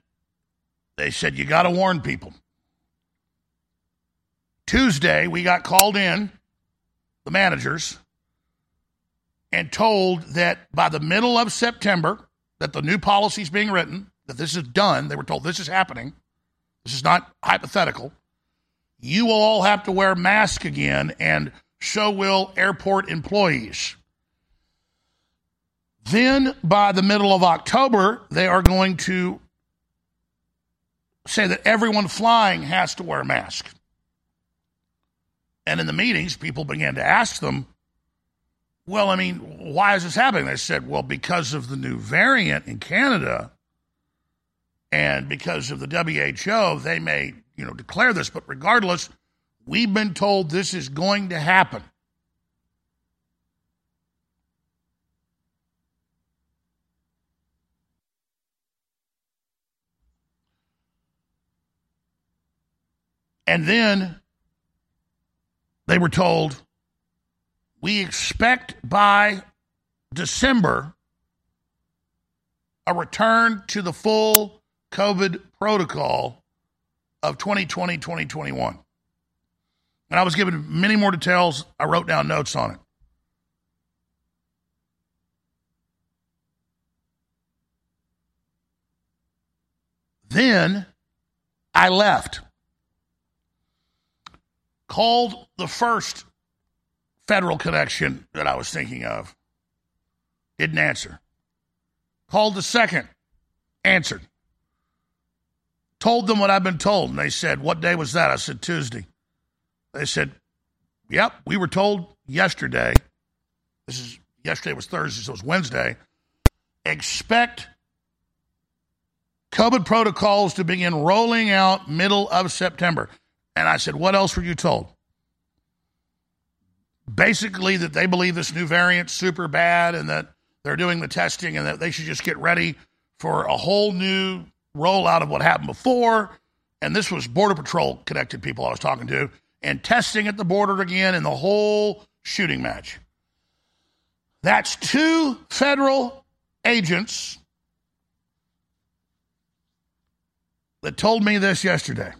they said, You got to warn people. Tuesday, we got called in, the managers, and told that by the middle of September, that the new policy is being written, that this is done. They were told this is happening. This is not hypothetical. You will all have to wear masks again, and so will airport employees. Then, by the middle of October, they are going to say that everyone flying has to wear a mask. And in the meetings, people began to ask them, well, I mean, why is this happening? They said, well, because of the new variant in Canada and because of the WHO, they may, you know, declare this, but regardless, we've been told this is going to happen. And then they were told, we expect by December a return to the full COVID protocol of 2020 2021. And I was given many more details. I wrote down notes on it. Then I left called the first federal connection that I was thinking of. Didn't answer. Called the second, answered. Told them what I've been told, and they said, What day was that? I said, Tuesday. They said, Yep, we were told yesterday. This is yesterday was Thursday, so it was Wednesday. Expect COVID protocols to begin rolling out middle of September. And I said, What else were you told? Basically, that they believe this new variant's super bad and that they're doing the testing and that they should just get ready for a whole new rollout of what happened before. And this was Border Patrol connected people I was talking to, and testing at the border again and the whole shooting match. That's two federal agents that told me this yesterday.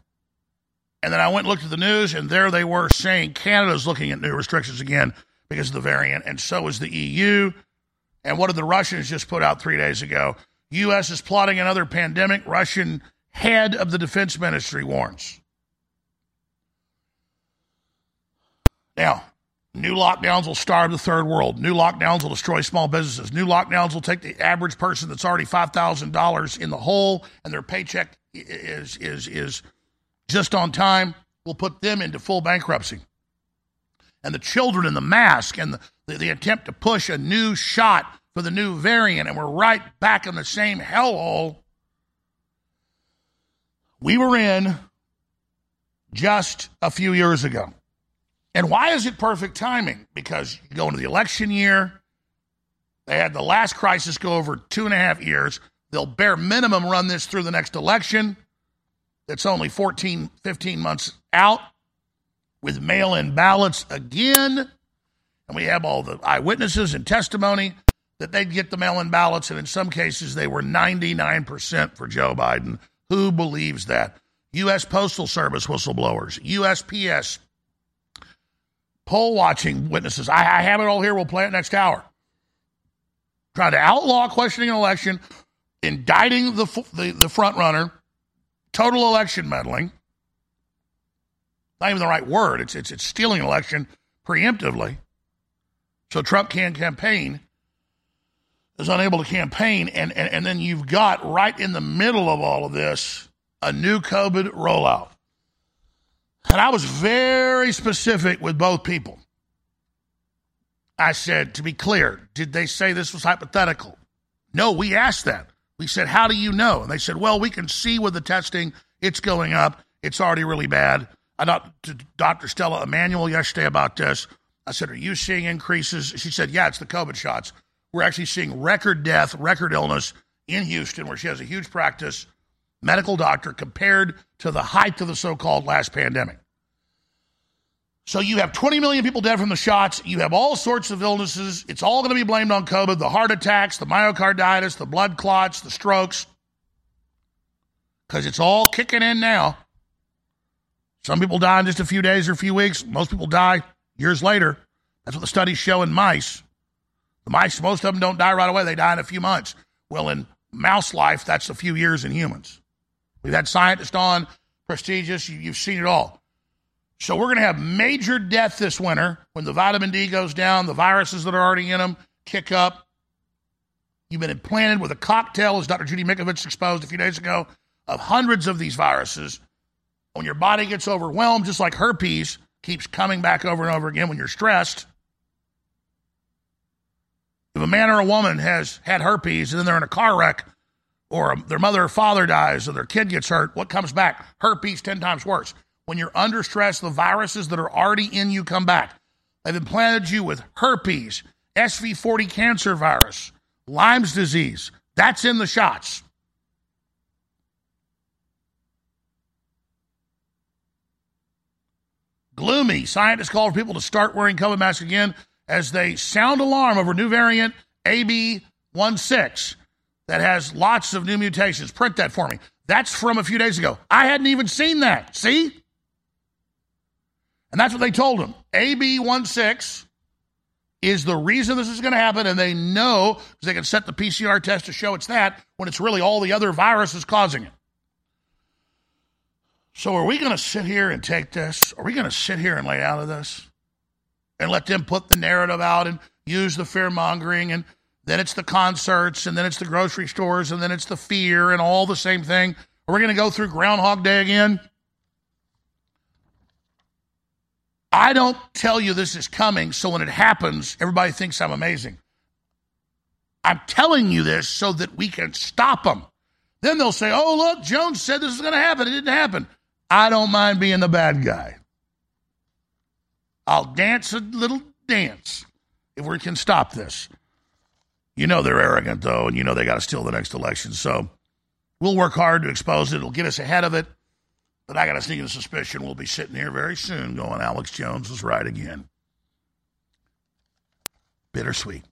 And then I went and looked at the news, and there they were saying Canada's looking at new restrictions again because of the variant, and so is the EU. And what did the Russians just put out three days ago? U.S. is plotting another pandemic. Russian head of the defense ministry warns. Now, new lockdowns will starve the third world. New lockdowns will destroy small businesses. New lockdowns will take the average person that's already five thousand dollars in the hole, and their paycheck is is is just on time will put them into full bankruptcy. And the children in the mask and the, the, the, attempt to push a new shot for the new variant, and we're right back in the same hellhole we were in just a few years ago. And why is it perfect timing? Because you go into the election year, they had the last crisis go over two and a half years. They'll bare minimum run this through the next election that's only 14, 15 months out with mail in ballots again. And we have all the eyewitnesses and testimony that they'd get the mail in ballots. And in some cases, they were 99% for Joe Biden. Who believes that? U.S. Postal Service whistleblowers, USPS, poll watching witnesses. I, I have it all here. We'll play it next hour. Trying to outlaw questioning an election, indicting the, the, the front runner total election meddling. Not even the right word. It's, it's, it's stealing election preemptively. So Trump can't campaign, is unable to campaign, and, and, and then you've got right in the middle of all of this a new COVID rollout. And I was very specific with both people. I said, to be clear, did they say this was hypothetical? No, we asked that. We said, how do you know? And they said, well, we can see with the testing, it's going up. It's already really bad. I talked to Dr. Stella Immanuel yesterday about this. I said, Are you seeing increases? She said, Yeah, it's the COVID shots. We're actually seeing record death, record illness in Houston, where she has a huge practice, medical doctor, compared to the height of the so called last pandemic. So you have 20 million people dead from the shots. You have all sorts of illnesses. It's all going to be blamed on COVID the heart attacks, the myocarditis, the blood clots, the strokes, because it's all kicking in now. Some people die in just a few days or a few weeks. Most people die years later. That's what the studies show in mice. The mice, most of them don't die right away, they die in a few months. Well, in mouse life, that's a few years in humans. We've had scientists on, prestigious, you, have seen it all. So we're going to have major death this winter when the vitamin D goes down, the viruses that are already in them kick up. You've been implanted with a cocktail, as Dr. Judy Mikovits exposed a few days ago, of hundreds of these viruses. When your body gets overwhelmed, just like herpes keeps coming back over and over again when you're stressed. If a man or a woman has had herpes and then they're in a car wreck, or their mother or father dies, or their kid gets hurt, what comes back? Herpes 10 times worse. When you're under stress, the viruses that are already in you come back. They've implanted you with herpes, SV40 cancer virus, Lyme's disease. That's in the shots. Gloomy. Scientists call for people to start wearing COVID masks again as they sound alarm over new variant AB16 that has lots of new mutations. Print that for me. That's from a few days ago. I hadn't even seen that. See? And that's what they told him. AB16 is the reason this is going to happen, and they know because they can set the PCR test to show it's that when it's really all the other viruses causing it. So, are we going to sit here and take this? Are we going to sit here and lay out of this and let them put the narrative out and use the fear mongering? And then it's the concerts, and then it's the grocery stores, and then it's the fear, and all the same thing. Are we going to go through Groundhog Day again? I don't tell you this is coming, so when it happens, everybody thinks I'm amazing. I'm telling you this so that we can stop them. Then they'll say, oh, look, Jones said this is going to happen. It didn't happen. I don't mind being the bad guy. I'll dance a little dance if we can stop this. You know they're arrogant, though, and you know they got to steal the next election. So we'll work hard to expose it. It'll get us ahead of it. But I got a sneaking suspicion we'll be sitting here very soon going, Alex Jones was right again. Bittersweet.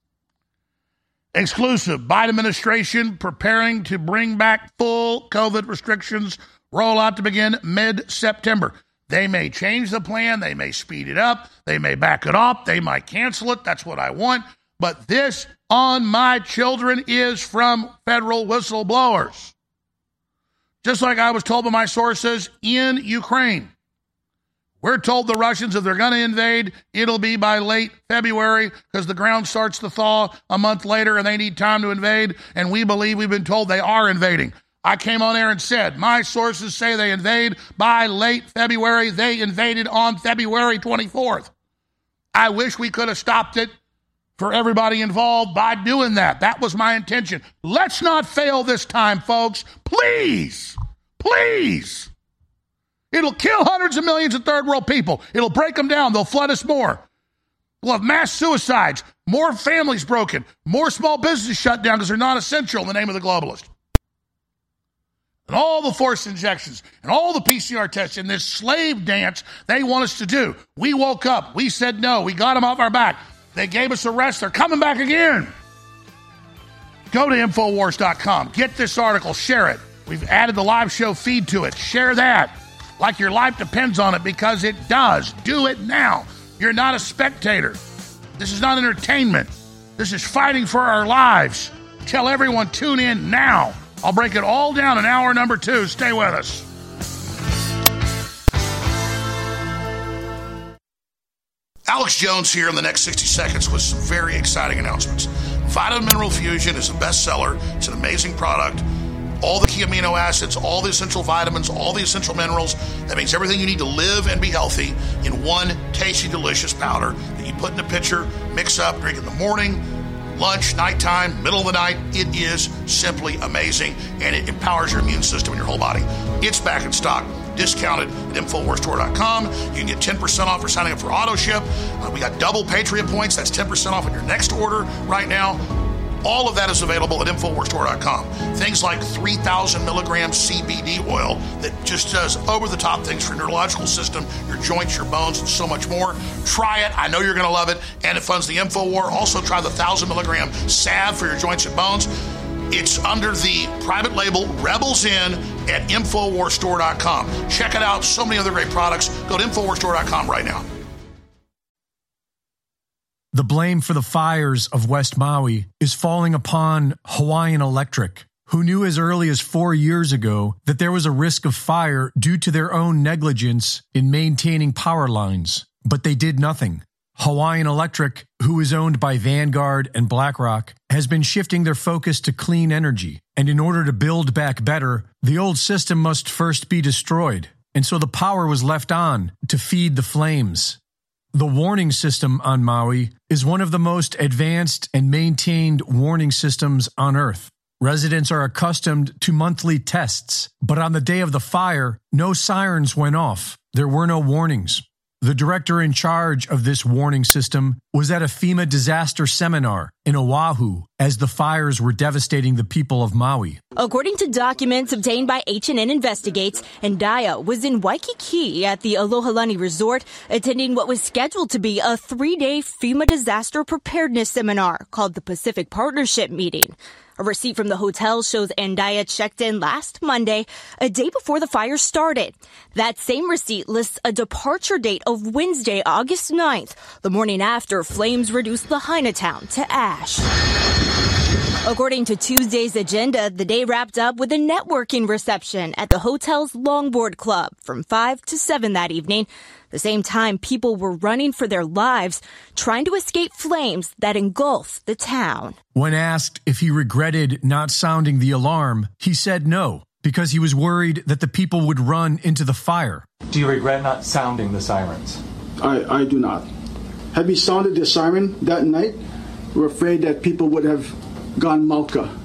Exclusive Biden administration preparing to bring back full COVID restrictions rollout to begin mid September. They may change the plan, they may speed it up, they may back it up, they might cancel it. That's what I want. But this on my children is from federal whistleblowers just like I was told by my sources in Ukraine. We're told the Russians, if they're going to invade, it'll be by late February because the ground starts to thaw a month later and they need time to invade. And we believe we've been told they are invading. I came on air and said, my sources say they invade by late February. They invaded on February 24th. I wish we could have stopped it for everybody involved by doing that. That was my intention. Let's not fail this time, folks. Please, please. It'll kill hundreds of millions of third world people. It'll break them down. They'll flood us more. We'll have mass suicides, more families broken, more small businesses shut down because they're not essential in the name of the globalist. And all the forced injections and all the PCR tests and this slave dance they want us to do. We woke up. We said no. We got them off our back. They gave us a rest. They're coming back again. Go to Infowars.com. Get this article. Share it. We've added the live show feed to it. Share that like your life depends on it because it does. Do it now. You're not a spectator. This is not entertainment. This is fighting for our lives. Tell everyone, tune in now. I'll break it all down in hour number two. Stay with us. Alex Jones here in the next 60 seconds with some very exciting announcements. Vitamin Mineral Fusion is a bestseller. It's an amazing product. All the key amino acids, all the essential vitamins, all the essential minerals. That means everything you need to live and be healthy in one tasty, delicious powder that you put in a pitcher, mix up, drink in the morning, lunch, nighttime, middle of the night. It is simply amazing and it empowers your immune system and your whole body. It's back in stock discounted at InfoWarsStore.com. You can get 10% off for signing up for auto ship. Uh, we got double Patriot points. That's 10% off on your next order right now. All of that is available at InfoWarsStore.com. Things like 3,000 milligrams CBD oil that just does over the top things for your neurological system, your joints, your bones, and so much more. Try it. I know you're going to love it. And it funds the InfoWar. Also, try the 1,000 milligram salve for your joints and bones. It's under the private label Rebel Zen at InfoWarsStore.com. Check it out. So many other great products. Go to InfoWarsStore.com right now. The blame for the fires of West Maui is falling upon Hawaiian Electric, who knew as early as four years ago that there was a risk of fire due to their own negligence in maintaining power lines. But they did nothing. Hawaiian Electric, who is owned by Vanguard and BlackRock, has been shifting their focus to clean energy. And in order to build back better, the old system must first be destroyed. And so the power was left on to feed the flames. The warning system on Maui is one of the most advanced and maintained warning systems on Earth. Residents are accustomed to monthly tests, but on the day of the fire, no sirens went off. There were no warnings. The director in charge of this warning system was at a FEMA disaster seminar in Oahu as the fires were devastating the people of Maui. According to documents obtained by HNN Investigates, Andaya was in Waikiki at the Alohilani Resort attending what was scheduled to be a three-day FEMA disaster preparedness seminar called the Pacific Partnership Meeting. A receipt from the hotel shows Andaya checked in last Monday, a day before the fire started. That same receipt lists a departure date of Wednesday, August 9th, the morning after flames reduced Lahaina town to ash. According to Tuesday's agenda, the day wrapped up with a networking reception at the hotel's Longboard Club from 5 to 7 that evening. The same time, people were running for their lives, trying to escape flames that engulfed the town. When asked if he regretted not sounding the alarm, he said no, because he was worried that the people would run into the fire. Do you regret not sounding the sirens? I, I do not. Had we sounded the siren that night, we're afraid that people would have gone mauka.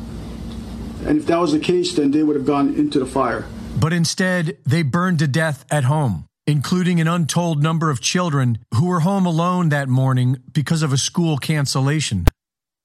And if that was the case, then they would have gone into the fire. But instead, they burned to death at home, including an untold number of children who were home alone that morning because of a school cancellation.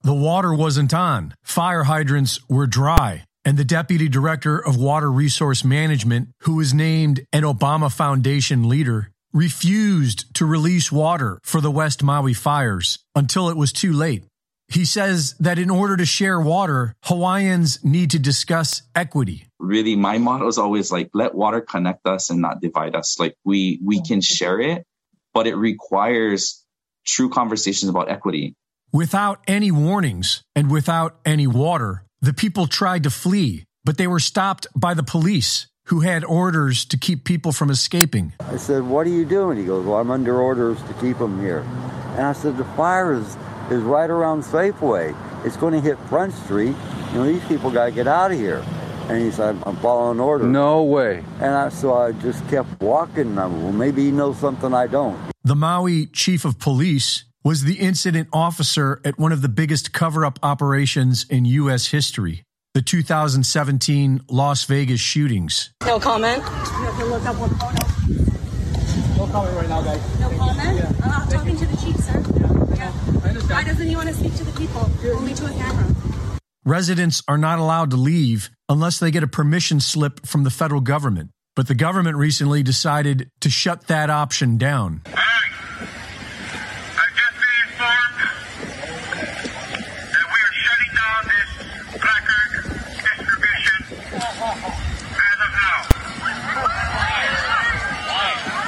The water wasn't on, fire hydrants were dry, and the deputy director of water resource management, who was named an Obama Foundation leader, refused to release water for the West Maui fires until it was too late. He says that in order to share water, Hawaiians need to discuss equity. Really, my motto is always like, let water connect us and not divide us. Like we, we can share it, but it requires true conversations about equity. Without any warnings and without any water, the people tried to flee, but they were stopped by the police who had orders to keep people from escaping. I said, What are you doing? He goes, Well, I'm under orders to keep them here. And I said, The fire is is right around Safeway. It's going to hit Front Street. You know, these people got to get out of here. And he said, I'm following orders. No way. And I, so I just kept walking. I, well, maybe he knows something I don't. The Maui chief of police was the incident officer at one of the biggest cover up operations in U.S. history the 2017 Las Vegas shootings. No comment? You have to look up what photo. No comment right now, guys. No comment? Yeah. I'm talking to the chief, sir. Yeah. Why doesn't he want to speak to the people? Only to a camera. Residents are not allowed to leave unless they get a permission slip from the federal government. But the government recently decided to shut that option down.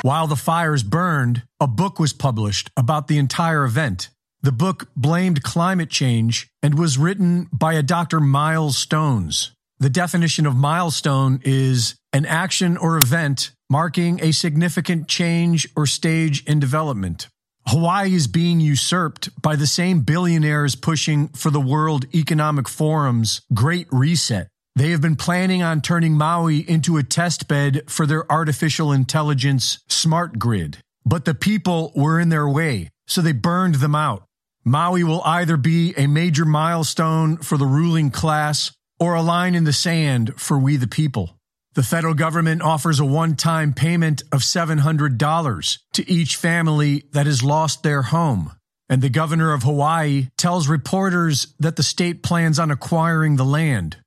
While the fires burned, a book was published about the entire event. The book blamed climate change and was written by a Dr. Miles Stones. The definition of milestone is an action or event marking a significant change or stage in development. Hawaii is being usurped by the same billionaires pushing for the World Economic Forum's Great Reset. They have been planning on turning Maui into a test bed for their artificial intelligence smart grid. But the people were in their way, so they burned them out. Maui will either be a major milestone for the ruling class or a line in the sand for we the people. The federal government offers a one time payment of $700 to each family that has lost their home. And the governor of Hawaii tells reporters that the state plans on acquiring the land.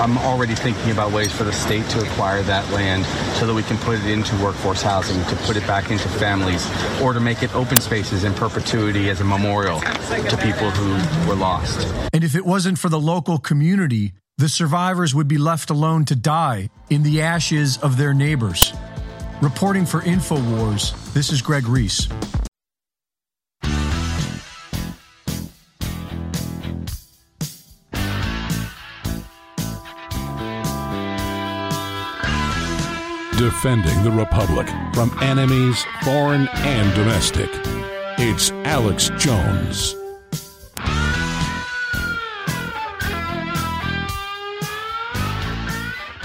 I'm already thinking about ways for the state to acquire that land so that we can put it into workforce housing, to put it back into families, or to make it open spaces in perpetuity as a memorial to people who were lost. And if it wasn't for the local community, the survivors would be left alone to die in the ashes of their neighbors. Reporting for InfoWars, this is Greg Reese. Defending the Republic from enemies, foreign and domestic. It's Alex Jones.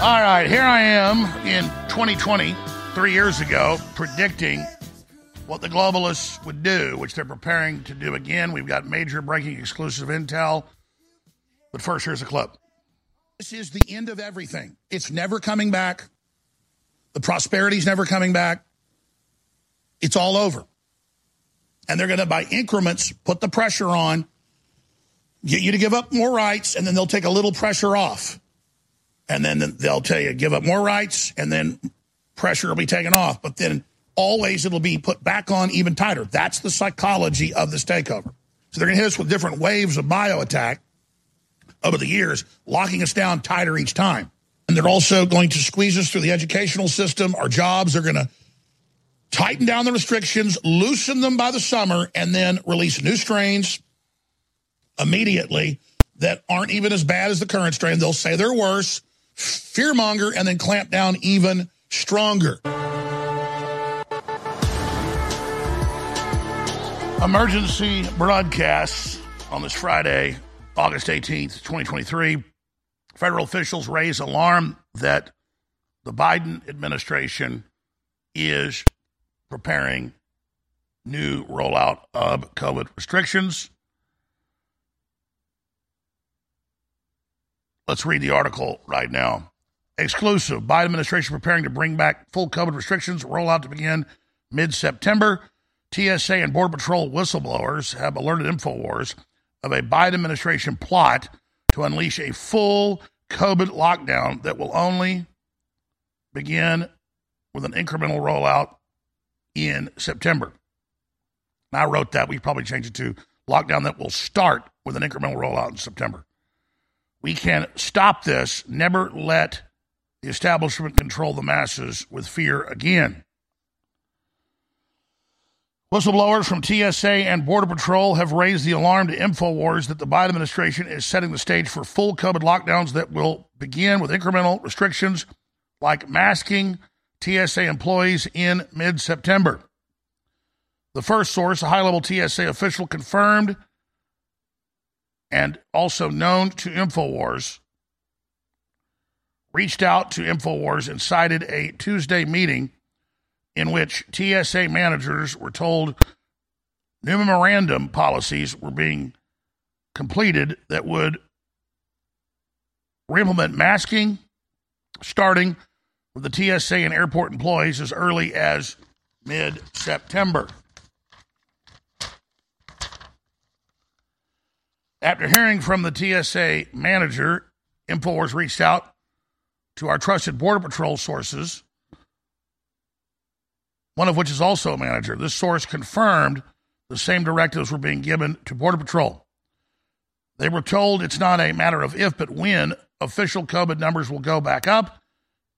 All right, here I am in 2020, three years ago, predicting what the globalists would do, which they're preparing to do again. We've got major breaking exclusive intel. But first, here's a clip. This is the end of everything. It's never coming back. The prosperity's never coming back. It's all over. And they're going to, by increments, put the pressure on, get you to give up more rights, and then they'll take a little pressure off. And then they'll tell you, give up more rights, and then pressure will be taken off. But then always it'll be put back on even tighter. That's the psychology of this takeover. So they're going to hit us with different waves of bio attack over the years, locking us down tighter each time. And they're also going to squeeze us through the educational system, our jobs. They're going to tighten down the restrictions, loosen them by the summer, and then release new strains immediately that aren't even as bad as the current strain. They'll say they're worse, fearmonger, and then clamp down even stronger. Emergency broadcasts on this Friday, August 18th, 2023. Federal officials raise alarm that the Biden administration is preparing new rollout of COVID restrictions. Let's read the article right now. Exclusive Biden administration preparing to bring back full COVID restrictions, rollout to begin mid September. TSA and Border Patrol whistleblowers have alerted InfoWars of a Biden administration plot to unleash a full COVID lockdown that will only begin with an incremental rollout in September. And I wrote that. We probably changed it to lockdown that will start with an incremental rollout in September. We can stop this, never let the establishment control the masses with fear again. Whistleblowers from TSA and Border Patrol have raised the alarm to InfoWars that the Biden administration is setting the stage for full COVID lockdowns that will begin with incremental restrictions like masking TSA employees in mid September. The first source, a high level TSA official, confirmed and also known to InfoWars, reached out to InfoWars and cited a Tuesday meeting in which TSA managers were told new memorandum policies were being completed that would reimplement masking starting with the TSA and airport employees as early as mid September. After hearing from the TSA manager, InfoWars reached out to our trusted Border Patrol sources one of which is also a manager. This source confirmed the same directives were being given to Border Patrol. They were told it's not a matter of if, but when official COVID numbers will go back up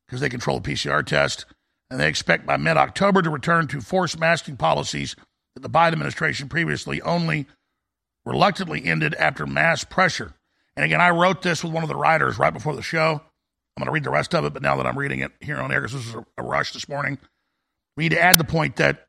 because they control the PCR test, and they expect by mid October to return to forced masking policies that the Biden administration previously only reluctantly ended after mass pressure. And again, I wrote this with one of the writers right before the show. I'm going to read the rest of it, but now that I'm reading it here on air, because this is a rush this morning, we need to add the point that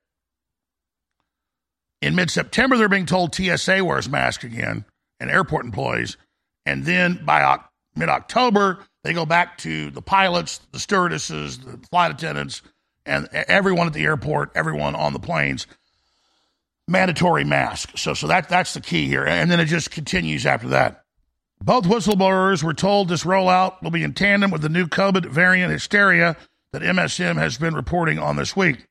In mid September, they're being told TSA wears masks again and airport employees. And then by mid October, they go back to the pilots, the stewardesses, the flight attendants, and everyone at the airport, everyone on the planes. Mandatory mask. So, so that that's the key here, and then it just continues after that. Both whistleblowers were told this rollout will be in tandem with the new COVID variant hysteria that MSM has been reporting on this week.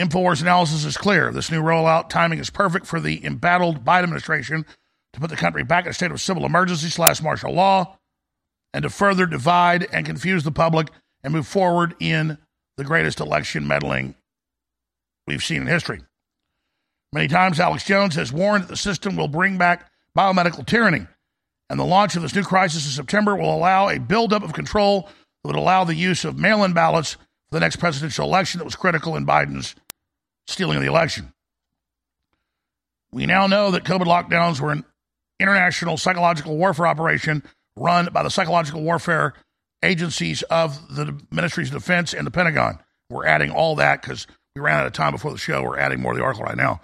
InfoWars analysis is clear. This new rollout timing is perfect for the embattled Biden administration to put the country back in a state of civil emergency slash martial law and to further divide and confuse the public and move forward in the greatest election meddling we've seen in history. Many times, Alex Jones has warned that the system will bring back biomedical tyranny, and the launch of this new crisis in September will allow a buildup of control that would allow the use of mail in ballots for the next presidential election that was critical in Biden's stealing of the election. We now know that COVID lockdowns were an international psychological warfare operation run by the psychological warfare agencies of the Ministries of Defense and the Pentagon. We're adding all that because we ran out of time before the show. We're adding more to the article right now.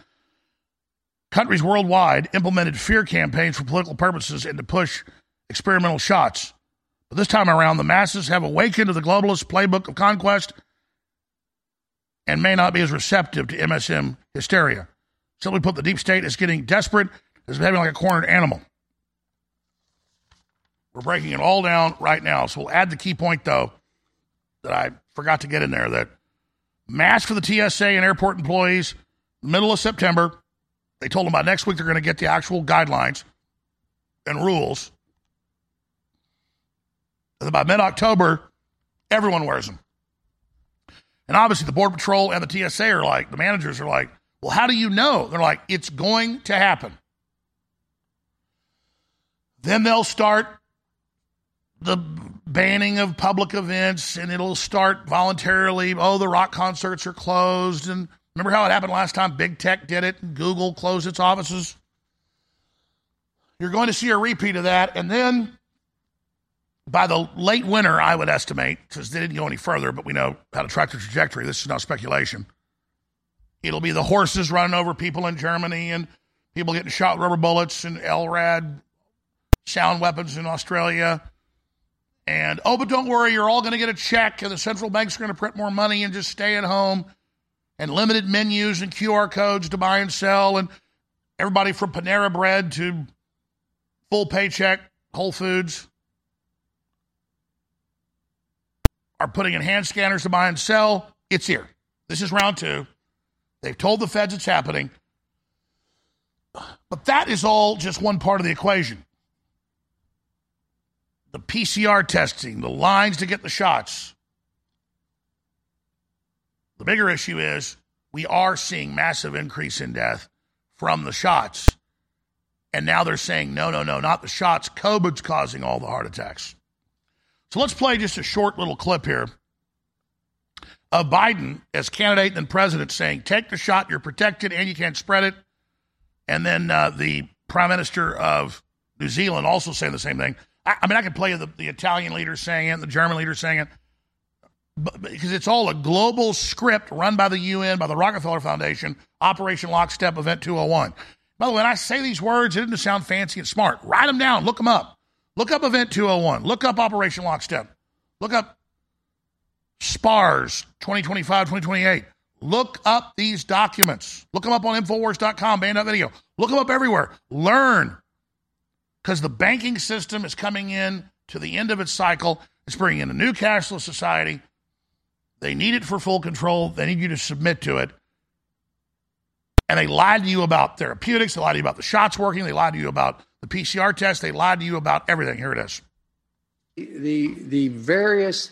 Countries worldwide implemented fear campaigns for political purposes and to push experimental shots. But this time around, the masses have awakened to the globalist playbook of conquest and may not be as receptive to MSM hysteria. Simply put, the deep state is getting desperate, is behaving like a cornered animal. We're breaking it all down right now. So we'll add the key point, though, that I forgot to get in there that masks for the TSA and airport employees, middle of September. They told them by next week they're going to get the actual guidelines and rules. By mid October, everyone wears them. And obviously, the Border Patrol and the TSA are like, the managers are like, well, how do you know? They're like, it's going to happen. Then they'll start the banning of public events and it'll start voluntarily. Oh, the rock concerts are closed. And remember how it happened last time? Big Tech did it and Google closed its offices. You're going to see a repeat of that. And then by the late winter, I would estimate, because they didn't go any further, but we know how to track the trajectory. This is not speculation. It'll be the horses running over people in Germany and people getting shot with rubber bullets and LRAD sound weapons in Australia. And oh, but don't worry, you're all going to get a check, and the central banks are going to print more money and just stay at home. And limited menus and QR codes to buy and sell, and everybody from Panera Bread to full paycheck Whole Foods are putting in hand scanners to buy and sell. It's here. This is round two. They've told the feds it's happening. But that is all just one part of the equation the PCR testing, the lines to get the shots. The bigger issue is we are seeing massive increase in death from the shots. And now they're saying, no, no, no, not the shots. COVID's causing all the heart attacks. So let's play just a short little clip here of Biden as candidate and president saying, take the shot, you're protected, and you can't spread it. And then uh, the prime minister of New Zealand also saying the same thing. I, I mean, I could play the, the Italian leader saying it, the German leader saying it, but, because it's all a global script run by the UN, by the Rockefeller Foundation, Operation Lockstep Event 201. By the way, when I say these words, it doesn't sound fancy and smart. Write them down, look them up. Look up Event 201. Look up Operation Lockstep. Look up SPARS 2025, 2028. Look up these documents. Look them up on Infowars.com, banned video. Look them up everywhere. Learn because the banking system is coming in to the end of its cycle. It's bringing in a new cashless society. They need it for full control. They need you to submit to it. And they lied to you about therapeutics. They lied to you about the shots working. They lied to you about the PCR test. They lied to you about everything. Here it is. The, the various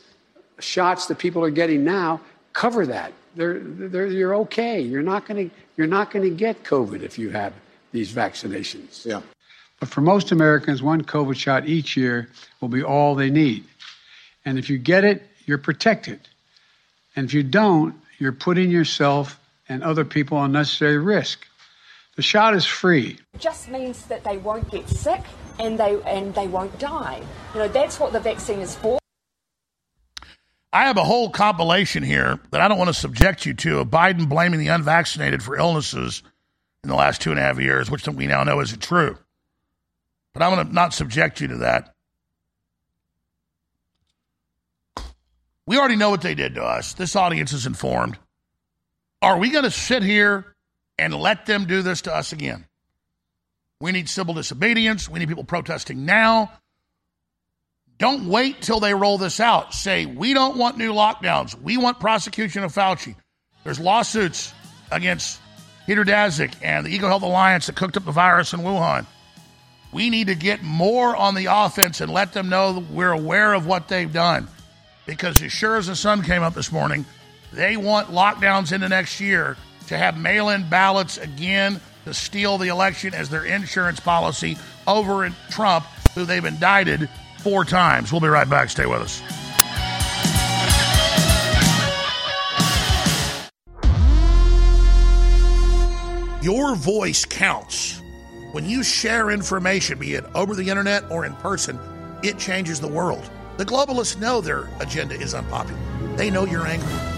shots that people are getting now cover that. They're, they're, you're okay. You're not going to you're not going to get COVID if you have these vaccinations. Yeah. But for most Americans, one COVID shot each year will be all they need. And if you get it, you're protected. And if you don't, you're putting yourself and other people unnecessary risk. The shot is free. It just means that they won't get sick and they and they won't die. You know, that's what the vaccine is for. I have a whole compilation here that I don't want to subject you to of Biden blaming the unvaccinated for illnesses in the last two and a half years, which we now know isn't true. But I'm going to not subject you to that. We already know what they did to us. This audience is informed. Are we going to sit here and let them do this to us again? We need civil disobedience. We need people protesting now. Don't wait till they roll this out. Say, we don't want new lockdowns. We want prosecution of Fauci. There's lawsuits against Peter Daszak and the EcoHealth Alliance that cooked up the virus in Wuhan. We need to get more on the offense and let them know we're aware of what they've done. Because as sure as the sun came up this morning, they want lockdowns into next year to have mail in ballots again to steal the election as their insurance policy over Trump, who they've indicted four times. We'll be right back. Stay with us. Your voice counts. When you share information, be it over the internet or in person, it changes the world. The globalists know their agenda is unpopular. They know you're angry.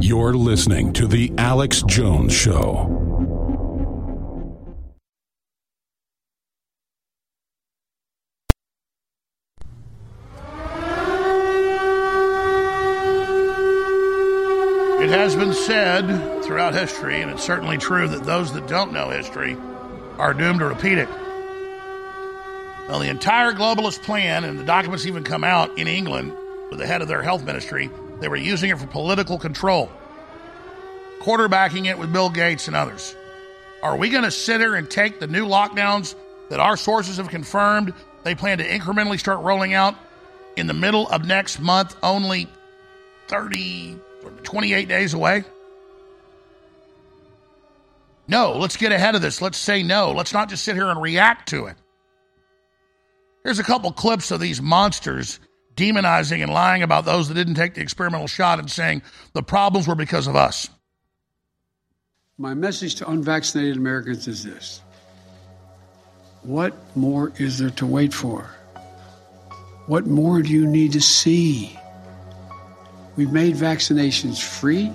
You're listening to The Alex Jones Show. It has been said throughout history, and it's certainly true, that those that don't know history are doomed to repeat it. Well, the entire globalist plan, and the documents even come out in England with the head of their health ministry, they were using it for political control, quarterbacking it with Bill Gates and others. Are we going to sit here and take the new lockdowns that our sources have confirmed they plan to incrementally start rolling out in the middle of next month, only 30, 28 days away? No, let's get ahead of this. Let's say no. Let's not just sit here and react to it. Here's a couple clips of these monsters demonizing and lying about those that didn't take the experimental shot and saying the problems were because of us. My message to unvaccinated Americans is this What more is there to wait for? What more do you need to see? We've made vaccinations free,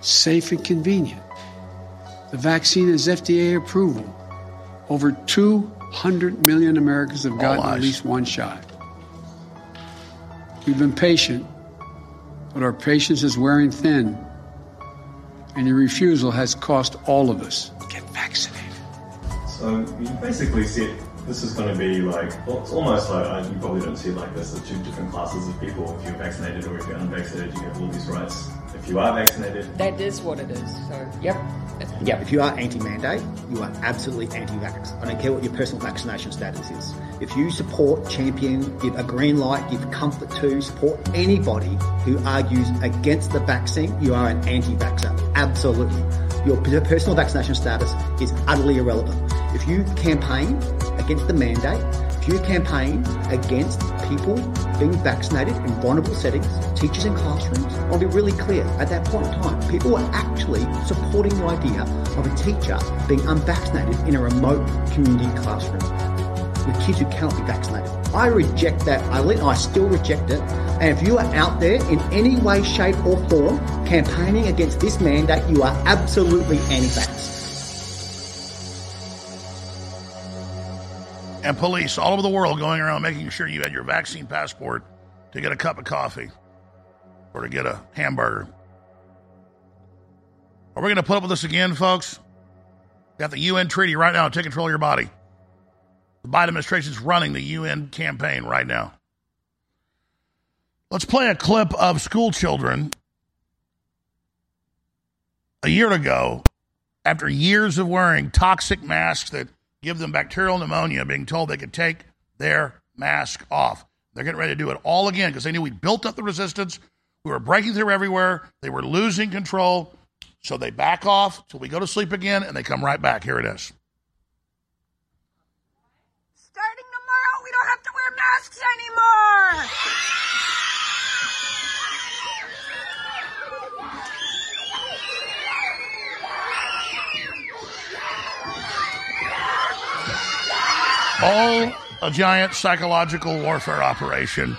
safe, and convenient. The vaccine has FDA approval. Over 200 million Americans have gotten at least one shot. We've been patient, but our patience is wearing thin, and your refusal has cost all of us. Get vaccinated. So you basically said this is going to be like, well, it's almost like, uh, you probably don't see it like this, the two different classes of people. If you're vaccinated or if you're unvaccinated, you have all these rights. If you are vaccinated, That is what it is. So, yep. Yeah, if you are anti-mandate, you are absolutely anti-vax. I don't care what your personal vaccination status is. If you support, champion, give a green light, give comfort to, support anybody who argues against the vaccine, you are an anti-vaxxer. Absolutely. Your personal vaccination status is utterly irrelevant. If you campaign against the mandate, if you campaign against people being vaccinated in vulnerable settings, teachers in classrooms, I'll be really clear. At that point in time, people were actually supporting the idea of a teacher being unvaccinated in a remote community classroom with kids who cannot be vaccinated. I reject that I still reject it. And if you are out there in any way, shape, or form campaigning against this mandate, you are absolutely anti-vax. and police all over the world going around making sure you had your vaccine passport to get a cup of coffee or to get a hamburger. Are we going to put up with this again, folks? Got the UN treaty right now take control of your body. The Biden administration's running the UN campaign right now. Let's play a clip of school children a year ago after years of wearing toxic masks that give them bacterial pneumonia, being told they could take their mask off. They're getting ready to do it all again because they knew we built up the resistance. We were breaking through everywhere. They were losing control. So they back off till we go to sleep again and they come right back. Here it is. Starting tomorrow, we don't have to wear masks anymore. All a giant psychological warfare operation.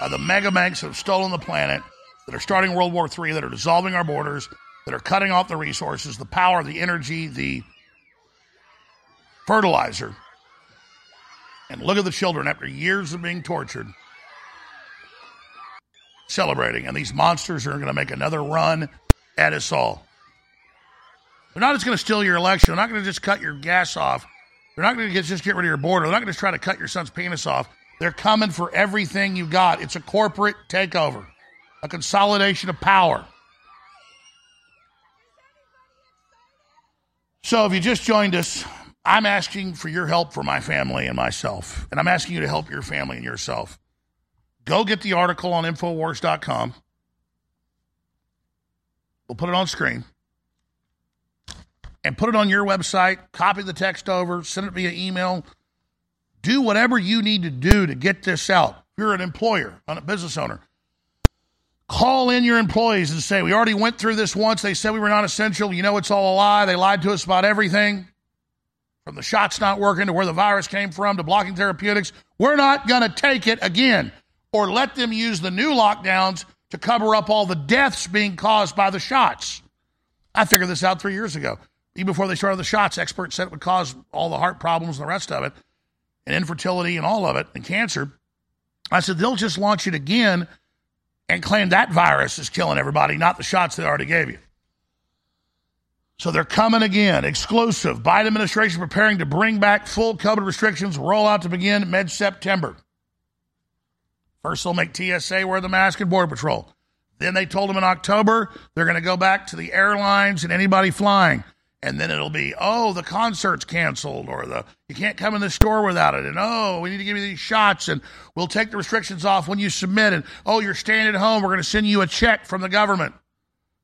Uh, the mega banks have stolen the planet, that are starting World War III, that are dissolving our borders, that are cutting off the resources, the power, the energy, the fertilizer. And look at the children after years of being tortured, celebrating. And these monsters are going to make another run at us all. They're not just going to steal your election. They're not going to just cut your gas off. They're not going to just get rid of your border. They're not going to try to cut your son's penis off. They're coming for everything you got. It's a corporate takeover, a consolidation of power. So if you just joined us, I'm asking for your help for my family and myself. And I'm asking you to help your family and yourself. Go get the article on Infowars.com. We'll put it on screen and put it on your website, copy the text over, send it via email. Do whatever you need to do to get this out. If you're an employer, a business owner, call in your employees and say, We already went through this once. They said we were not essential. You know it's all a lie. They lied to us about everything from the shots not working to where the virus came from to blocking therapeutics. We're not going to take it again or let them use the new lockdowns to cover up all the deaths being caused by the shots. I figured this out three years ago. Even before they started the shots, experts said it would cause all the heart problems and the rest of it, and infertility and all of it, and cancer. I said, they'll just launch it again and claim that virus is killing everybody, not the shots they already gave you. So they're coming again, exclusive. Biden administration preparing to bring back full COVID restrictions, roll out to begin mid September. First, they'll make TSA wear the mask and Border Patrol. Then they told them in October they're going to go back to the airlines and anybody flying. And then it'll be, oh, the concert's canceled, or the you can't come in the store without it, and oh, we need to give you these shots, and we'll take the restrictions off when you submit, and oh, you're staying at home, we're going to send you a check from the government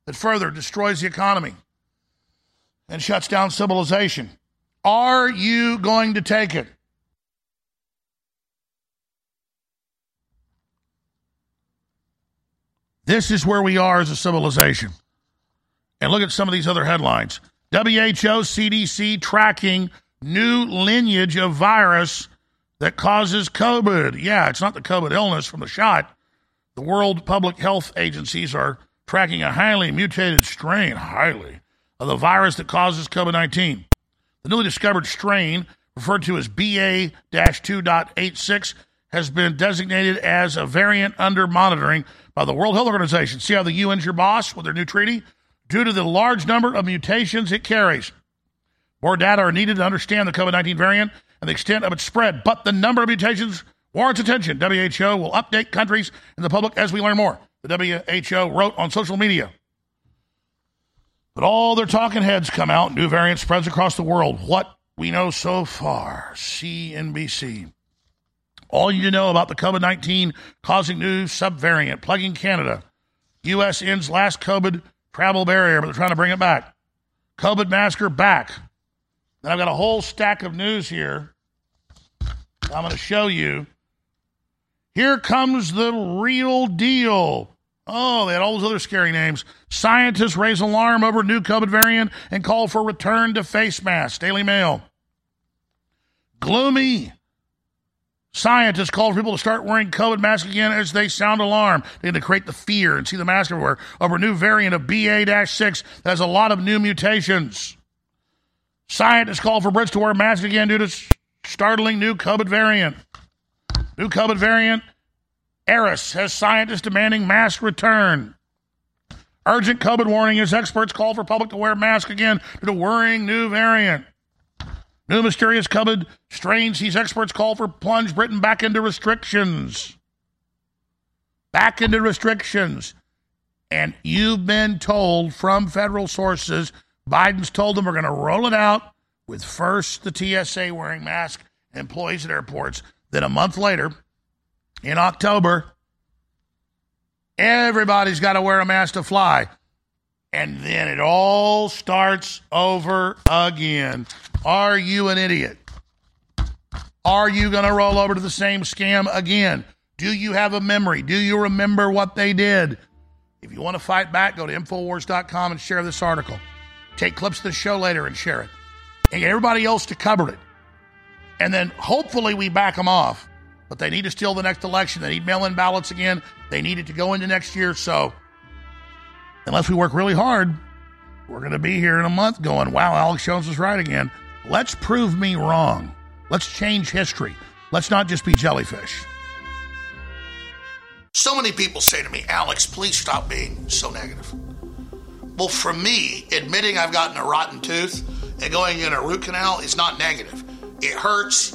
that further destroys the economy and shuts down civilization. Are you going to take it? This is where we are as a civilization. And look at some of these other headlines. WHO, CDC tracking new lineage of virus that causes COVID. Yeah, it's not the COVID illness from the shot. The World Public Health agencies are tracking a highly mutated strain, highly, of the virus that causes COVID 19. The newly discovered strain, referred to as BA 2.86, has been designated as a variant under monitoring by the World Health Organization. See how the UN's your boss with their new treaty? Due to the large number of mutations it carries. More data are needed to understand the COVID 19 variant and the extent of its spread, but the number of mutations warrants attention. WHO will update countries and the public as we learn more. The WHO wrote on social media. But all their talking heads come out, new variant spreads across the world. What we know so far, CNBC. All you know about the COVID 19 causing new subvariant plaguing Canada. U.S. ends last COVID travel barrier, but they're trying to bring it back. COVID masker back. Then I've got a whole stack of news here. I'm going to show you. Here comes the real deal. Oh, they had all those other scary names. Scientists raise alarm over new COVID variant and call for return to face masks. Daily Mail. Gloomy. Scientists call for people to start wearing COVID masks again as they sound alarm. They need to create the fear and see the mask everywhere over a new variant of BA 6 that has a lot of new mutations. Scientists call for Brits to wear masks again due to startling new COVID variant. New COVID variant, Eris, has scientists demanding mask return. Urgent COVID warning as experts call for public to wear masks again due to worrying new variant. New mysterious COVID strain sees experts call for plunge Britain back into restrictions. Back into restrictions. And you've been told from federal sources, Biden's told them we're going to roll it out with first the TSA wearing masks, employees at airports. Then a month later, in October, everybody's got to wear a mask to fly. And then it all starts over again. Are you an idiot? Are you going to roll over to the same scam again? Do you have a memory? Do you remember what they did? If you want to fight back, go to Infowars.com and share this article. Take clips of the show later and share it. And get everybody else to cover it. And then hopefully we back them off. But they need to steal the next election. They need mail in ballots again. They need it to go into next year. So unless we work really hard, we're going to be here in a month going, wow, Alex Jones was right again. Let's prove me wrong. Let's change history. Let's not just be jellyfish. So many people say to me, Alex, please stop being so negative. Well, for me, admitting I've gotten a rotten tooth and going in a root canal is not negative. It hurts,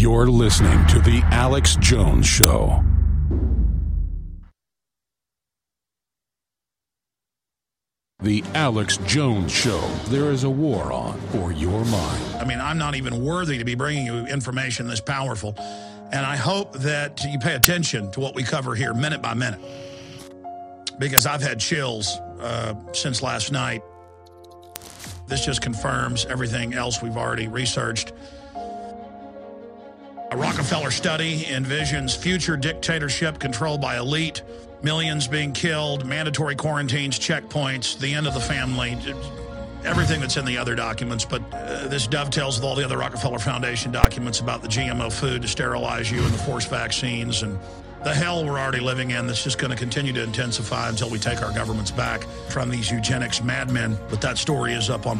You're listening to The Alex Jones Show. The Alex Jones Show. There is a war on for your mind. I mean, I'm not even worthy to be bringing you information this powerful. And I hope that you pay attention to what we cover here minute by minute. Because I've had chills uh, since last night. This just confirms everything else we've already researched. A Rockefeller study envisions future dictatorship controlled by elite, millions being killed, mandatory quarantines, checkpoints, the end of the family, everything that's in the other documents. But uh, this dovetails with all the other Rockefeller Foundation documents about the GMO food to sterilize you and the forced vaccines and the hell we're already living in that's just going to continue to intensify until we take our governments back from these eugenics madmen. But that story is up on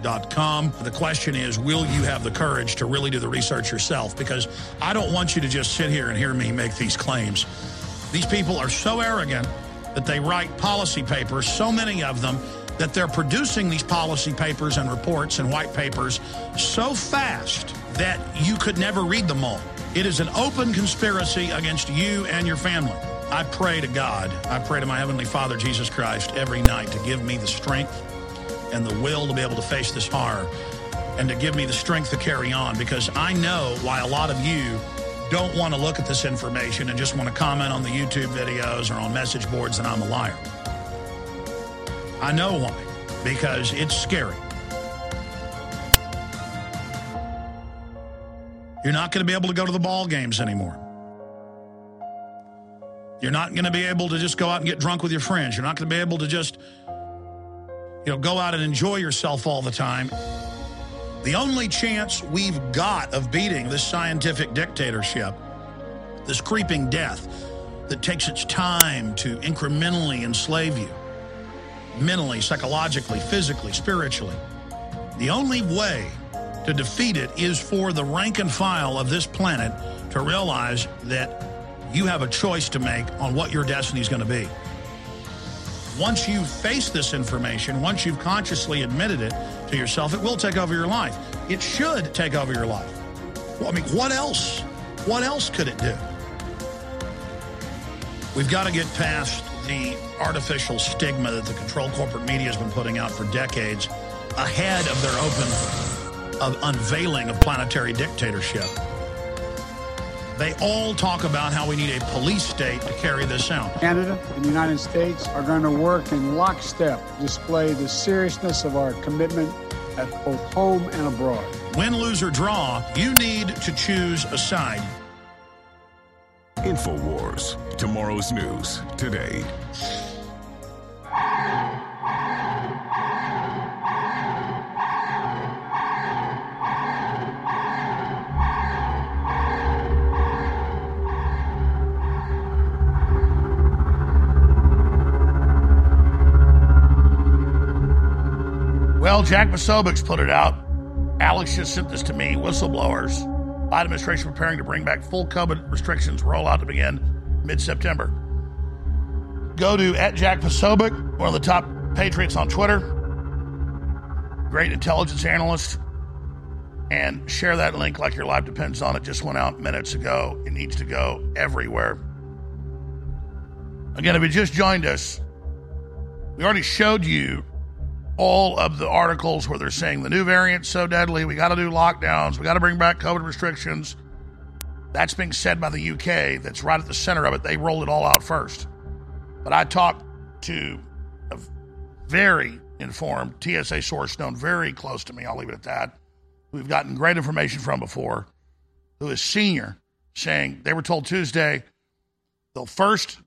prisonplanet.com. The question is, will you have the courage to really do the research yourself? Because I don't want you to just sit here and hear me make these claims. These people are so arrogant that they write policy papers, so many of them, that they're producing these policy papers and reports and white papers so fast that you could never read them all. It is an open conspiracy against you and your family. I pray to God, I pray to my Heavenly Father, Jesus Christ, every night to give me the strength and the will to be able to face this horror and to give me the strength to carry on because I know why a lot of you don't want to look at this information and just want to comment on the YouTube videos or on message boards that I'm a liar. I know why, because it's scary. You're not going to be able to go to the ball games anymore. You're not going to be able to just go out and get drunk with your friends. You're not going to be able to just you know go out and enjoy yourself all the time. The only chance we've got of beating this scientific dictatorship, this creeping death that takes its time to incrementally enslave you, mentally, psychologically, physically, spiritually. The only way to defeat it is for the rank and file of this planet to realize that you have a choice to make on what your destiny is going to be. Once you face this information, once you've consciously admitted it to yourself, it will take over your life. It should take over your life. Well, I mean, what else? What else could it do? We've got to get past the artificial stigma that the controlled corporate media has been putting out for decades ahead of their open of unveiling of planetary dictatorship. They all talk about how we need a police state to carry this out. Canada and the United States are going to work in lockstep, display the seriousness of our commitment at both home and abroad. Win, lose, or draw, you need to choose a side. InfoWars. Tomorrow's news today. Well, Jack Posobiec's put it out. Alex just sent this to me. Whistleblowers. Biden administration preparing to bring back full COVID restrictions rollout to begin mid-September. Go to at Jack Posobiec, one of the top patriots on Twitter, great intelligence analyst, and share that link like your life depends on it. Just went out minutes ago. It needs to go everywhere. Again, if you just joined us, we already showed you all of the articles where they're saying the new variant's so deadly, we got to do lockdowns, we got to bring back COVID restrictions. That's being said by the UK, that's right at the center of it. They rolled it all out first. But I talked to a very informed TSA source known very close to me, I'll leave it at that, we've gotten great information from before, who is senior, saying they were told Tuesday, the first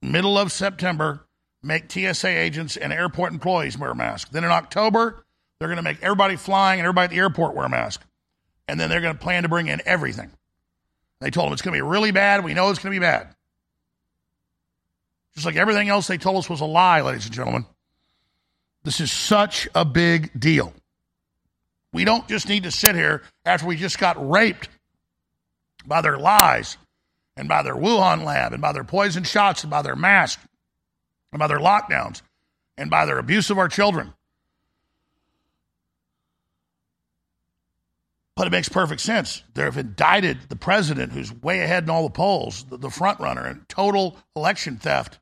middle of September, make TSA agents and airport employees wear masks. Then in October, they're going to make everybody flying and everybody at the airport wear a mask. And then they're going to plan to bring in everything. They told them it's going to be really bad. We know it's going to be bad. Just like everything else they told us was a lie, ladies and gentlemen. This is such a big deal. We don't just need to sit here after we just got raped by their lies and by their Wuhan lab and by their poison shots and by their masks and by their lockdowns and by their abuse of our children. But it makes perfect sense. They've indicted the president, who's way ahead in all the polls, the, the front runner, in total election theft,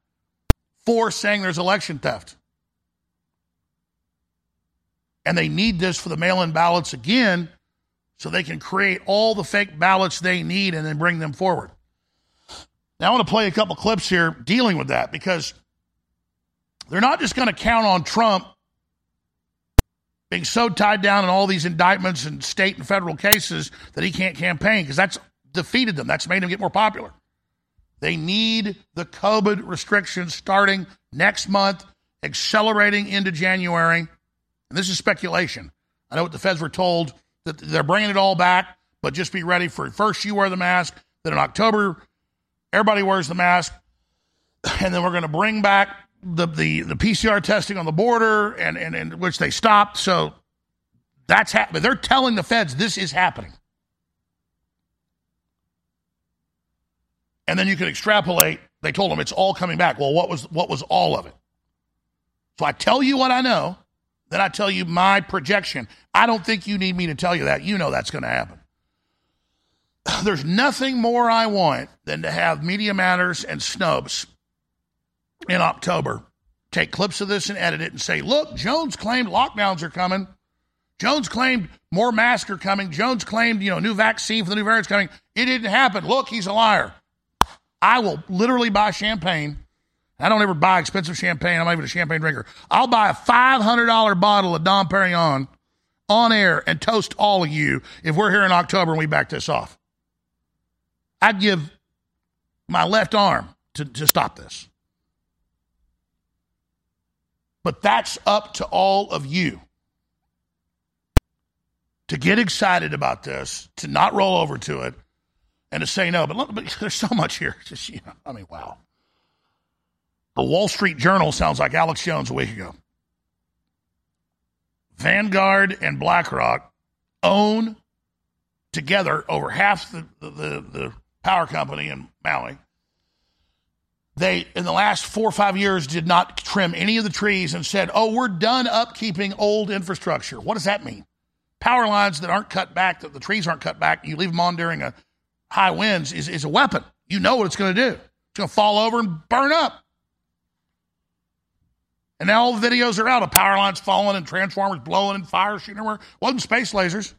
for saying there's election theft. And they need this for the mail in ballots again so they can create all the fake ballots they need and then bring them forward. Now, I want to play a couple clips here dealing with that because they're not just going to count on Trump being so tied down in all these indictments and state and federal cases that he can't campaign because that's defeated them. That's made him get more popular. They need the COVID restrictions starting next month, accelerating into January. And this is speculation. I know what the feds were told that they're bringing it all back, but just be ready for first you wear the mask, then in October, everybody wears the mask, and then we're going to bring back the, the, the PCR testing on the border, and, and, and which they stopped. So that's happening. They're telling the feds this is happening. And then you can extrapolate. They told them it's all coming back. Well, what was what was all of it? So I tell you what I know, then I tell you my projection. I don't think you need me to tell you that. You know that's going to happen. There's nothing more I want than to have Media Matters and Snopes in October take clips of this and edit it and say, look, Jones claimed lockdowns are coming. Jones claimed more masks are coming. Jones claimed, you know, new vaccine for the new variant's coming. It didn't happen. Look, he's a liar. I will literally buy champagne I don't ever buy expensive champagne. I'm not even a champagne drinker. I'll buy a $500 bottle of Dom Perignon on air and toast all of you if we're here in October and we back this off. I'd give my left arm to, to stop this. But that's up to all of you to get excited about this, to not roll over to it, and to say no. But, look, but there's so much here. Just, you know, I mean, wow. The Wall Street Journal sounds like Alex Jones a week ago. Vanguard and BlackRock own together over half the, the, the power company in Maui. They, in the last four or five years, did not trim any of the trees and said, oh, we're done upkeeping old infrastructure. What does that mean? Power lines that aren't cut back, that the trees aren't cut back, you leave them on during a high winds is, is a weapon. You know what it's going to do. It's going to fall over and burn up. And now all the videos are out of power lines falling and transformers blowing and fire shooting everywhere. Wasn't space lasers.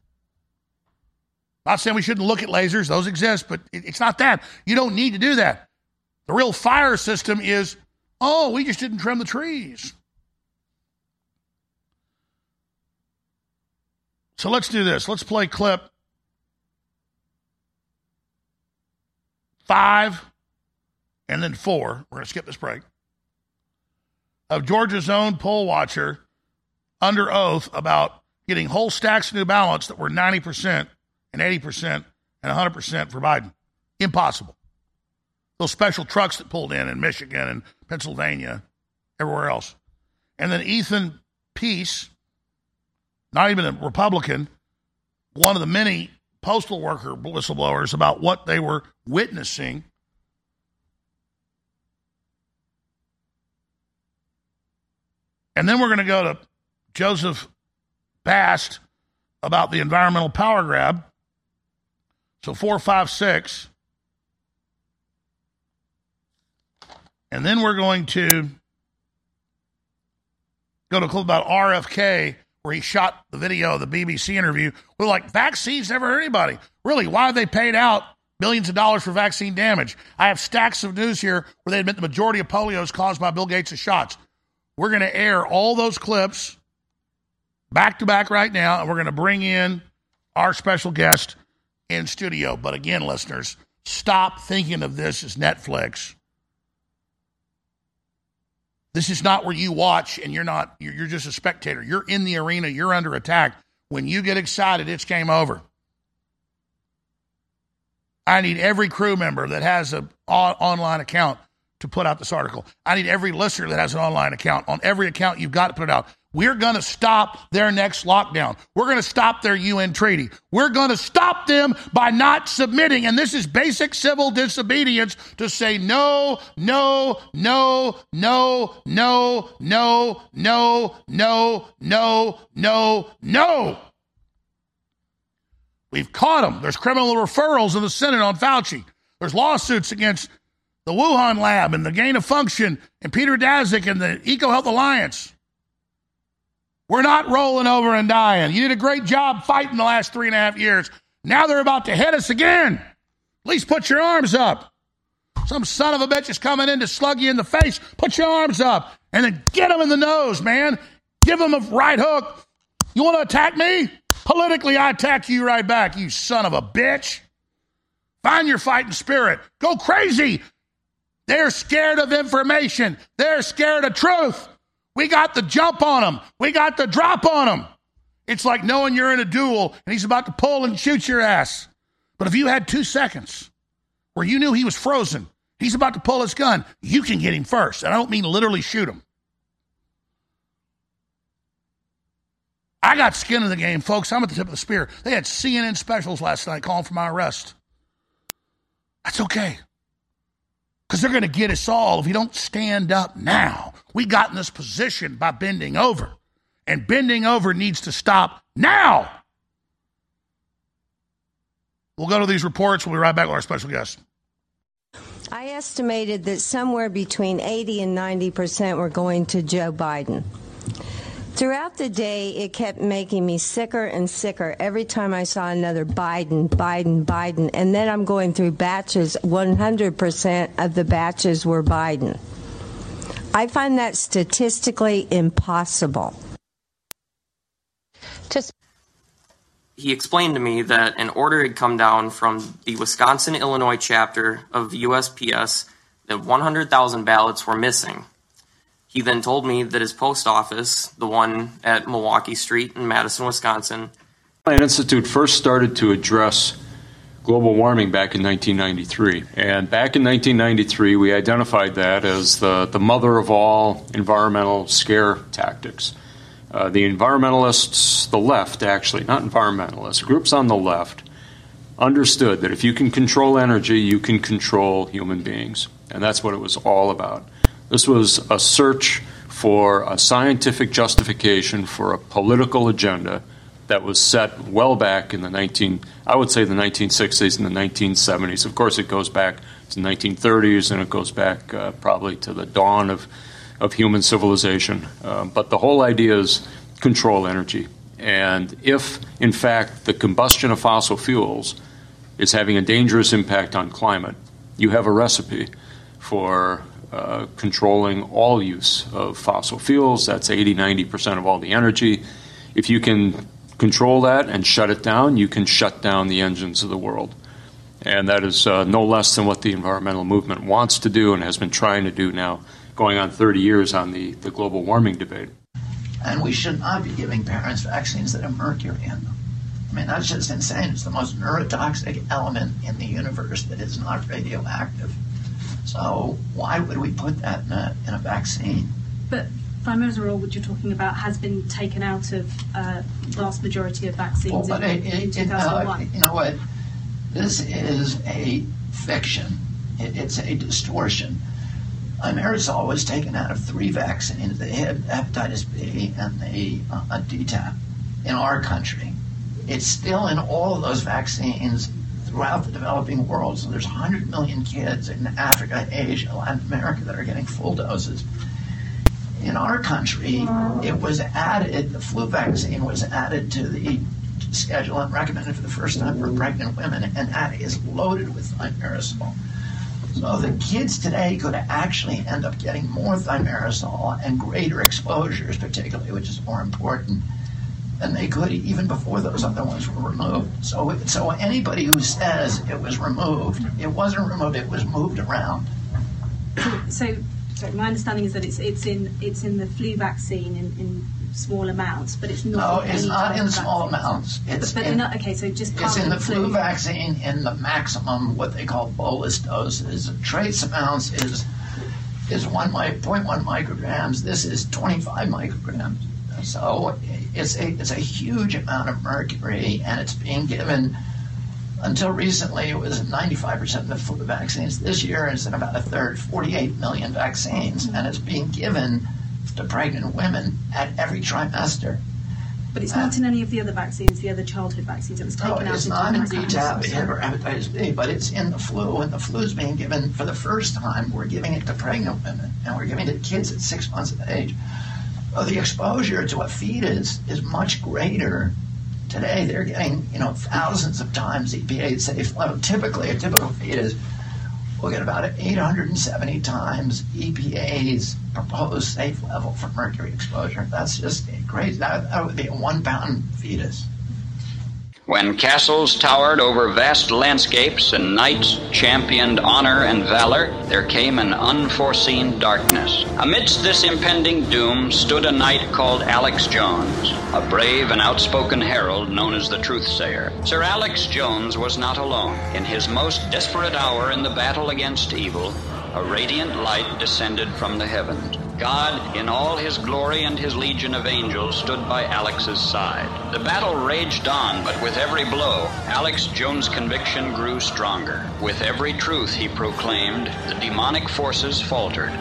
Not saying we shouldn't look at lasers, those exist, but it's not that. You don't need to do that. The real fire system is, oh, we just didn't trim the trees. So let's do this. Let's play clip five and then four. We're going to skip this break of Georgia's own poll watcher under oath about getting whole stacks of new ballots that were 90% and 80% and 100% for Biden. Impossible. Those special trucks that pulled in in Michigan and Pennsylvania, everywhere else. And then Ethan Pease, not even a Republican, one of the many postal worker whistleblowers about what they were witnessing And then we're going to go to Joseph Bast about the environmental power grab. So four, five, six. And then we're going to go to a clip about RFK where he shot the video of the BBC interview. We're like, vaccines never hurt anybody. Really, why have they paid out billions of dollars for vaccine damage? I have stacks of news here where they admit the majority of polio is caused by Bill Gates' shots. We're going to air all those clips back to back right now, and we're going to bring in our special guest in studio. But again, listeners, stop thinking of this as Netflix. This is not where you watch and you're not, you're just a spectator. You're in the arena, you're under attack. When you get excited, it's game over. I need every crew member that has an online account to put out this article. I need every listener that has an online account. On every account, you've got to put it out. We're going to stop their next lockdown. We're going to stop their UN treaty. We're going to stop them by not submitting. And this is basic civil disobedience to say no, no, no, no, no, no, no, no, no, no, no. We've caught them. There's criminal referrals in the Senate on Fauci. There's lawsuits against the Wuhan Lab and the Gain of Function and Peter Daszak and the EcoHealth Alliance. We're not rolling over and dying. You did a great job fighting the last three and a half years. Now they're about to hit us again. At least put your arms up. Some son of a bitch is coming in to slug you in the face. Put your arms up and then get him in the nose, man. Give him a right hook. You want to attack me? Politically, I attack you right back, you son of a bitch. Find your fighting spirit. Go crazy. They're scared of information. They're scared of truth. We got the jump on them. We got the drop on them. It's like knowing you're in a duel and he's about to pull and shoot your ass. But if you had two seconds where you knew he was frozen, he's about to pull his gun, you can get him first. And I don't mean literally shoot him. I got skin in the game, folks. I'm at the tip of the spear. They had CNN specials last night calling for my arrest. That's okay because they're going to get us all if we don't stand up now. We got in this position by bending over, and bending over needs to stop now. We'll go to these reports. We'll be right back with our special guest. I estimated that somewhere between 80 and 90 percent were going to Joe Biden. Throughout the day, it kept making me sicker and sicker every time I saw another Biden, Biden, Biden. And then I'm going through batches. 100% of the batches were Biden. I find that statistically impossible. Just he explained to me that an order had come down from the Wisconsin Illinois chapter of the USPS that 100,000 ballots were missing. He then told me that his post office, the one at Milwaukee Street in Madison, Wisconsin, Plant Institute first started to address global warming back in 1993. And back in 1993, we identified that as the, the mother of all environmental scare tactics. Uh, the environmentalists, the left actually, not environmentalists, groups on the left, understood that if you can control energy, you can control human beings. And that's what it was all about. This was a search for a scientific justification for a political agenda that was set well back in the 19 I would say the 1960s and the 1970s. Of course, it goes back to the 1930s and it goes back uh, probably to the dawn of of human civilization. Uh, but the whole idea is control energy. And if, in fact, the combustion of fossil fuels is having a dangerous impact on climate, you have a recipe for uh, controlling all use of fossil fuels. That's 80, 90% of all the energy. If you can control that and shut it down, you can shut down the engines of the world. And that is uh, no less than what the environmental movement wants to do and has been trying to do now, going on 30 years on the, the global warming debate. And we should not be giving parents vaccines that have mercury in them. I mean, that's just insane. It's the most neurotoxic element in the universe that is not radioactive. So why would we put that in a, in a vaccine? But thimerosal, which you're talking about, has been taken out of uh, vast majority of vaccines Well, but in, it, it, it, 2001. uh, you know what? This is a fiction. It, it's a distortion. Thimerosal was taken out of three vaccines. the hepatitis B and the uh, DTaP in our country. It's still in all of those vaccines throughout the developing world. So there's 100 million kids in Africa, Asia, Latin America that are getting full doses. In our country, it was added, the flu vaccine was added to the schedule and recommended for the first time for pregnant women, and that is loaded with thimerosal. So the kids today could actually end up getting more thimerosal and greater exposures, particularly, which is more important, than they could even before those other ones were removed. So, so anybody who says it was removed, it wasn't removed; it was moved around. So, sorry, my understanding is that it's it's in it's in the flu vaccine in, in small amounts, but it's not. No, it's not in small vaccine. amounts. It's but in- not, okay, so just It's in the flu vaccine in the maximum, what they call bolus doses. Trace amounts is is one mi- 0.1 micrograms. This is 25 micrograms. So it's a it's a huge amount of mercury, and it's being given. Until recently, it was 95% of the flu vaccines. This year, it's in about a third, 48 million vaccines, and it's being given to pregnant women at every trimester. But it's not in any of the other vaccines, the other childhood vaccines. It was No, taken out it's not in 2000. DTaP or hepatitis B, but it's in the flu, and the flu is being given for the first time. We're giving it to pregnant women, and we're giving it to kids at six months of age. The exposure to a fetus is much greater. Today, they're getting, you know, thousands of times EPA safe level. Typically, a typical fetus will get about 870 times EPA's proposed safe level for mercury exposure. That's just crazy. That, that would be a one pound fetus. When castles towered over vast landscapes and knights championed honor and valor, there came an unforeseen darkness. Amidst this impending doom stood a knight called Alex Jones, a brave and outspoken herald known as the Truthsayer. Sir Alex Jones was not alone. In his most desperate hour in the battle against evil, a radiant light descended from the heavens. God, in all his glory and his legion of angels, stood by Alex's side. The battle raged on, but with every blow, Alex Jones' conviction grew stronger. With every truth he proclaimed, the demonic forces faltered.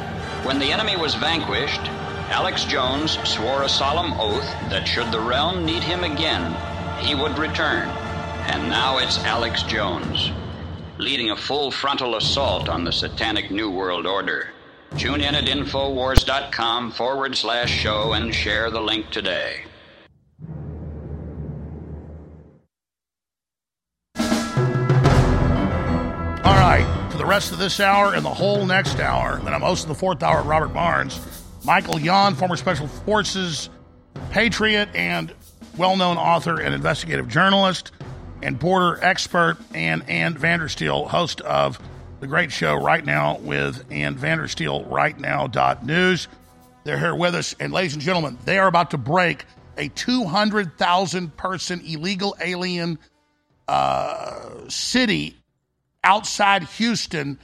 When the enemy was vanquished, Alex Jones swore a solemn oath that should the realm need him again, he would return. And now it's Alex Jones, leading a full frontal assault on the satanic New World Order. Tune in at Infowars.com forward slash show and share the link today. All right, for the rest of this hour and the whole next hour. Then I'm hosting the fourth hour at Robert Barnes. Michael Yon, former Special Forces patriot and well known author and investigative journalist and border expert, and Ann Vandersteel, host of the great show Right Now with Ann Vandersteel, right now news. They're here with us. And ladies and gentlemen, they are about to break a 200,000 person illegal alien uh, city outside Houston.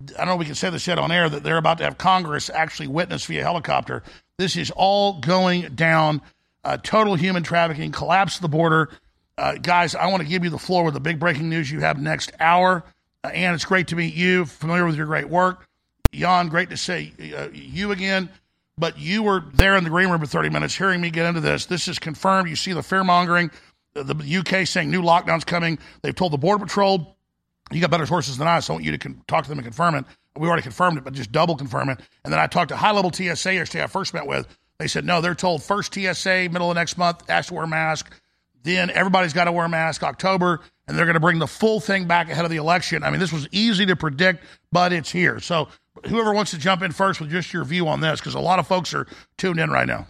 I don't know if we can say this yet on air that they're about to have Congress actually witness via helicopter. This is all going down. Uh, total human trafficking, collapse of the border. Uh, guys, I want to give you the floor with the big breaking news you have next hour. Uh, Ann, it's great to meet you. Familiar with your great work. Yon, great to see uh, you again. But you were there in the green room for 30 minutes hearing me get into this. This is confirmed. You see the fear mongering, the UK saying new lockdowns coming. They've told the Border Patrol, you got better sources than I, so I want you to con- talk to them and confirm it. We already confirmed it, but just double confirm it. And then I talked to high level TSA yesterday I first met with. They said, no, they're told first TSA, middle of next month, ask to wear a mask. Then everybody's got to wear a mask October, and they're going to bring the full thing back ahead of the election. I mean, this was easy to predict, but it's here. So whoever wants to jump in first with just your view on this, because a lot of folks are tuned in right now.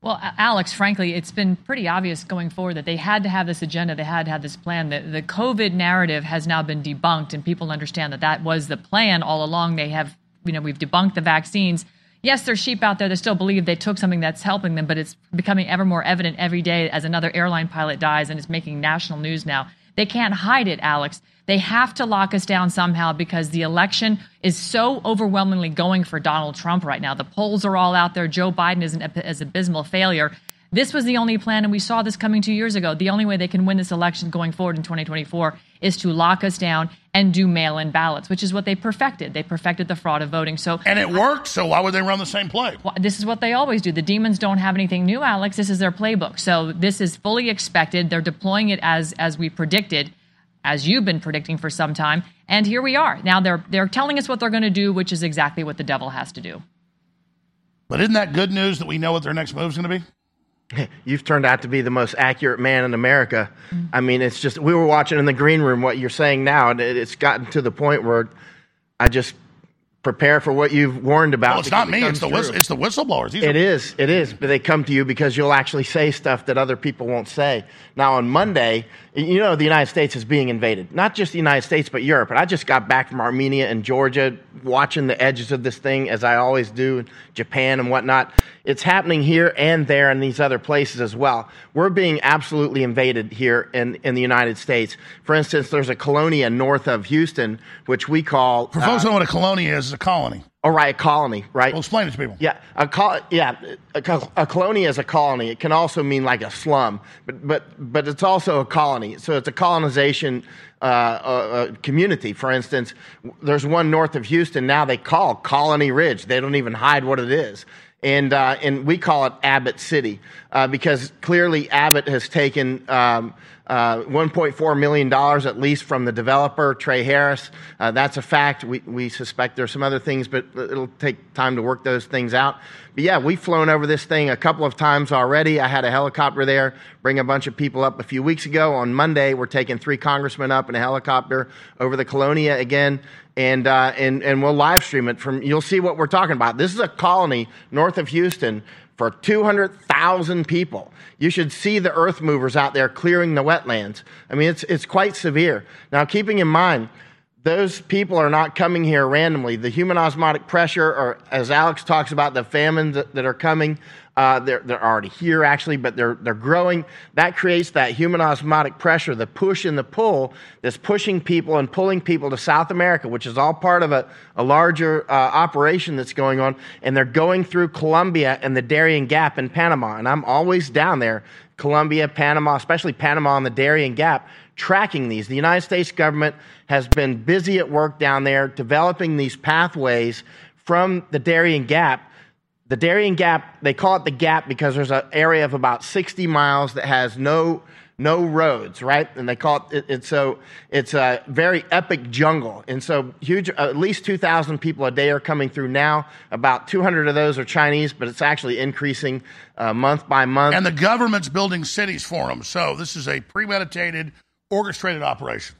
Well, Alex, frankly, it's been pretty obvious going forward that they had to have this agenda, they had to have this plan. The, the COVID narrative has now been debunked, and people understand that that was the plan all along. They have, you know, we've debunked the vaccines. Yes, there's sheep out there that still believe they took something that's helping them, but it's becoming ever more evident every day as another airline pilot dies, and it's making national news now. They can't hide it, Alex. They have to lock us down somehow because the election is so overwhelmingly going for Donald Trump right now. The polls are all out there. Joe Biden is an is abysmal failure. This was the only plan, and we saw this coming two years ago. The only way they can win this election going forward in 2024 is to lock us down and do mail in ballots, which is what they perfected. They perfected the fraud of voting. So And it worked, so why would they run the same play? Well, this is what they always do. The demons don't have anything new, Alex. This is their playbook. So this is fully expected. They're deploying it as as we predicted as you've been predicting for some time. And here we are. Now they're they're telling us what they're going to do, which is exactly what the devil has to do. But isn't that good news that we know what their next move is going to be? You've turned out to be the most accurate man in America. Mm-hmm. I mean, it's just we were watching in the green room what you're saying now, and it's gotten to the point where I just prepare for what you've warned about. Well, it's not me. It it's the whistle, it's the whistleblowers. These it are- is. It is. But they come to you because you'll actually say stuff that other people won't say. Now on Monday, you know the United States is being invaded. Not just the United States, but Europe. And I just got back from Armenia and Georgia, watching the edges of this thing as I always do, Japan and whatnot. It's happening here and there and these other places as well. We're being absolutely invaded here in, in the United States. For instance, there's a colonia north of Houston, which we call. For folks uh, who know what a colonia is, it's a colony. Right, colony, right? Well, explain it to people. Yeah, a col- yeah, a, a colonia is a colony. It can also mean like a slum, but but but it's also a colony. So it's a colonization uh, uh, community. For instance, there's one north of Houston now. They call Colony Ridge. They don't even hide what it is and uh, and we call it Abbott City uh, because clearly Abbott has taken um, uh, 1.4 million dollars at least from the developer Trey Harris. Uh, that's a fact. We we suspect there's some other things, but it'll take time to work those things out. But yeah, we've flown over this thing a couple of times already. I had a helicopter there bring a bunch of people up a few weeks ago. On Monday, we're taking three congressmen up in a helicopter over the Colonia again and uh, and and we'll live stream it from. You'll see what we're talking about. This is a colony north of Houston for 200,000 people. You should see the earth movers out there clearing the wetlands. I mean, it's it's quite severe. Now, keeping in mind. Those people are not coming here randomly. The human osmotic pressure, or as Alex talks about, the famines that, that are coming, uh, they're, they're already here, actually, but they're, they're growing. That creates that human osmotic pressure, the push and the pull that's pushing people and pulling people to South America, which is all part of a, a larger uh, operation that's going on. And they're going through Colombia and the Darien Gap in Panama. And I'm always down there, Colombia, Panama, especially Panama and the Darien Gap, tracking these. The United States government has been busy at work down there developing these pathways from the Darien Gap the Darien Gap, they call it the Gap because there's an area of about 60 miles that has no no roads, right? And they call it, it it's so it's a very epic jungle, and so huge. At least 2,000 people a day are coming through now. About 200 of those are Chinese, but it's actually increasing uh, month by month. And the government's building cities for them. So this is a premeditated, orchestrated operation.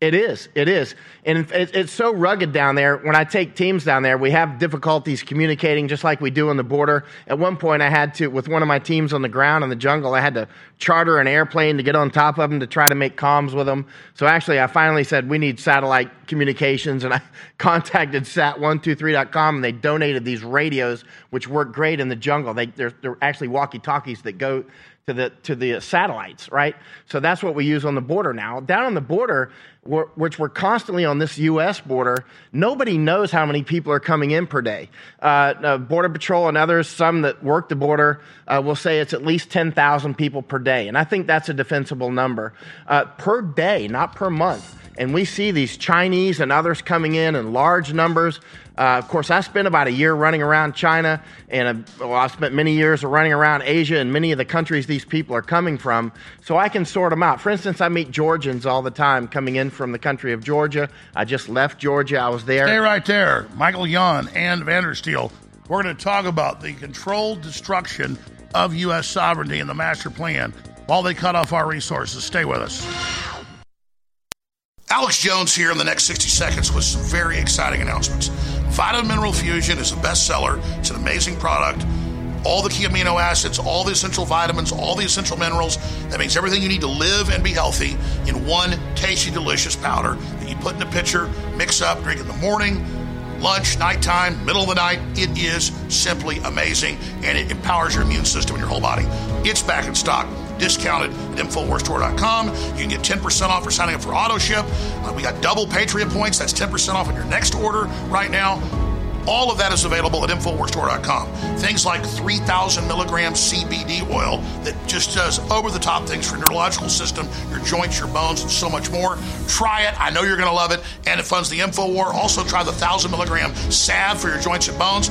It is. It is. And it's so rugged down there. When I take teams down there, we have difficulties communicating just like we do on the border. At one point, I had to, with one of my teams on the ground in the jungle, I had to charter an airplane to get on top of them to try to make comms with them. So actually, I finally said, we need satellite communications. And I contacted sat123.com and they donated these radios, which work great in the jungle. They, they're, they're actually walkie talkies that go to the to the satellites, right? So that's what we use on the border now. Down on the border, we're, which we're constantly on this U.S. border, nobody knows how many people are coming in per day. Uh, uh, border Patrol and others, some that work the border, uh, will say it's at least 10,000 people per day, and I think that's a defensible number uh, per day, not per month. And we see these Chinese and others coming in in large numbers. Uh, of course, I spent about a year running around China, and uh, well, I spent many years running around Asia and many of the countries these people are coming from, so I can sort them out. For instance, I meet Georgians all the time coming in from the country of Georgia. I just left Georgia. I was there. Stay right there. Michael Yon and Vandersteel. We're going to talk about the controlled destruction of U.S. sovereignty and the master plan while they cut off our resources. Stay with us. Alex Jones here in the next 60 seconds with some very exciting announcements. Vitamin Mineral Fusion is a bestseller. It's an amazing product. All the key amino acids, all the essential vitamins, all the essential minerals. That means everything you need to live and be healthy in one tasty, delicious powder that you put in a pitcher, mix up, drink in the morning, lunch, nighttime, middle of the night. It is simply amazing and it empowers your immune system and your whole body. It's back in stock discounted at InfoWarsStore.com. You can get 10% off for signing up for auto ship. Uh, we got double Patriot points. That's 10% off on your next order right now. All of that is available at InfoWarsStore.com. Things like 3,000 milligrams CBD oil that just does over the top things for your neurological system, your joints, your bones, and so much more. Try it. I know you're going to love it. And it funds the InfoWar. Also, try the 1,000 milligram salve for your joints and bones.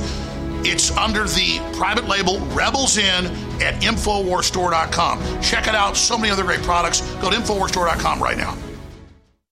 It's under the private label Rebel Zen at InfoWarsStore.com. Check it out. So many other great products. Go to InfoWarsStore.com right now.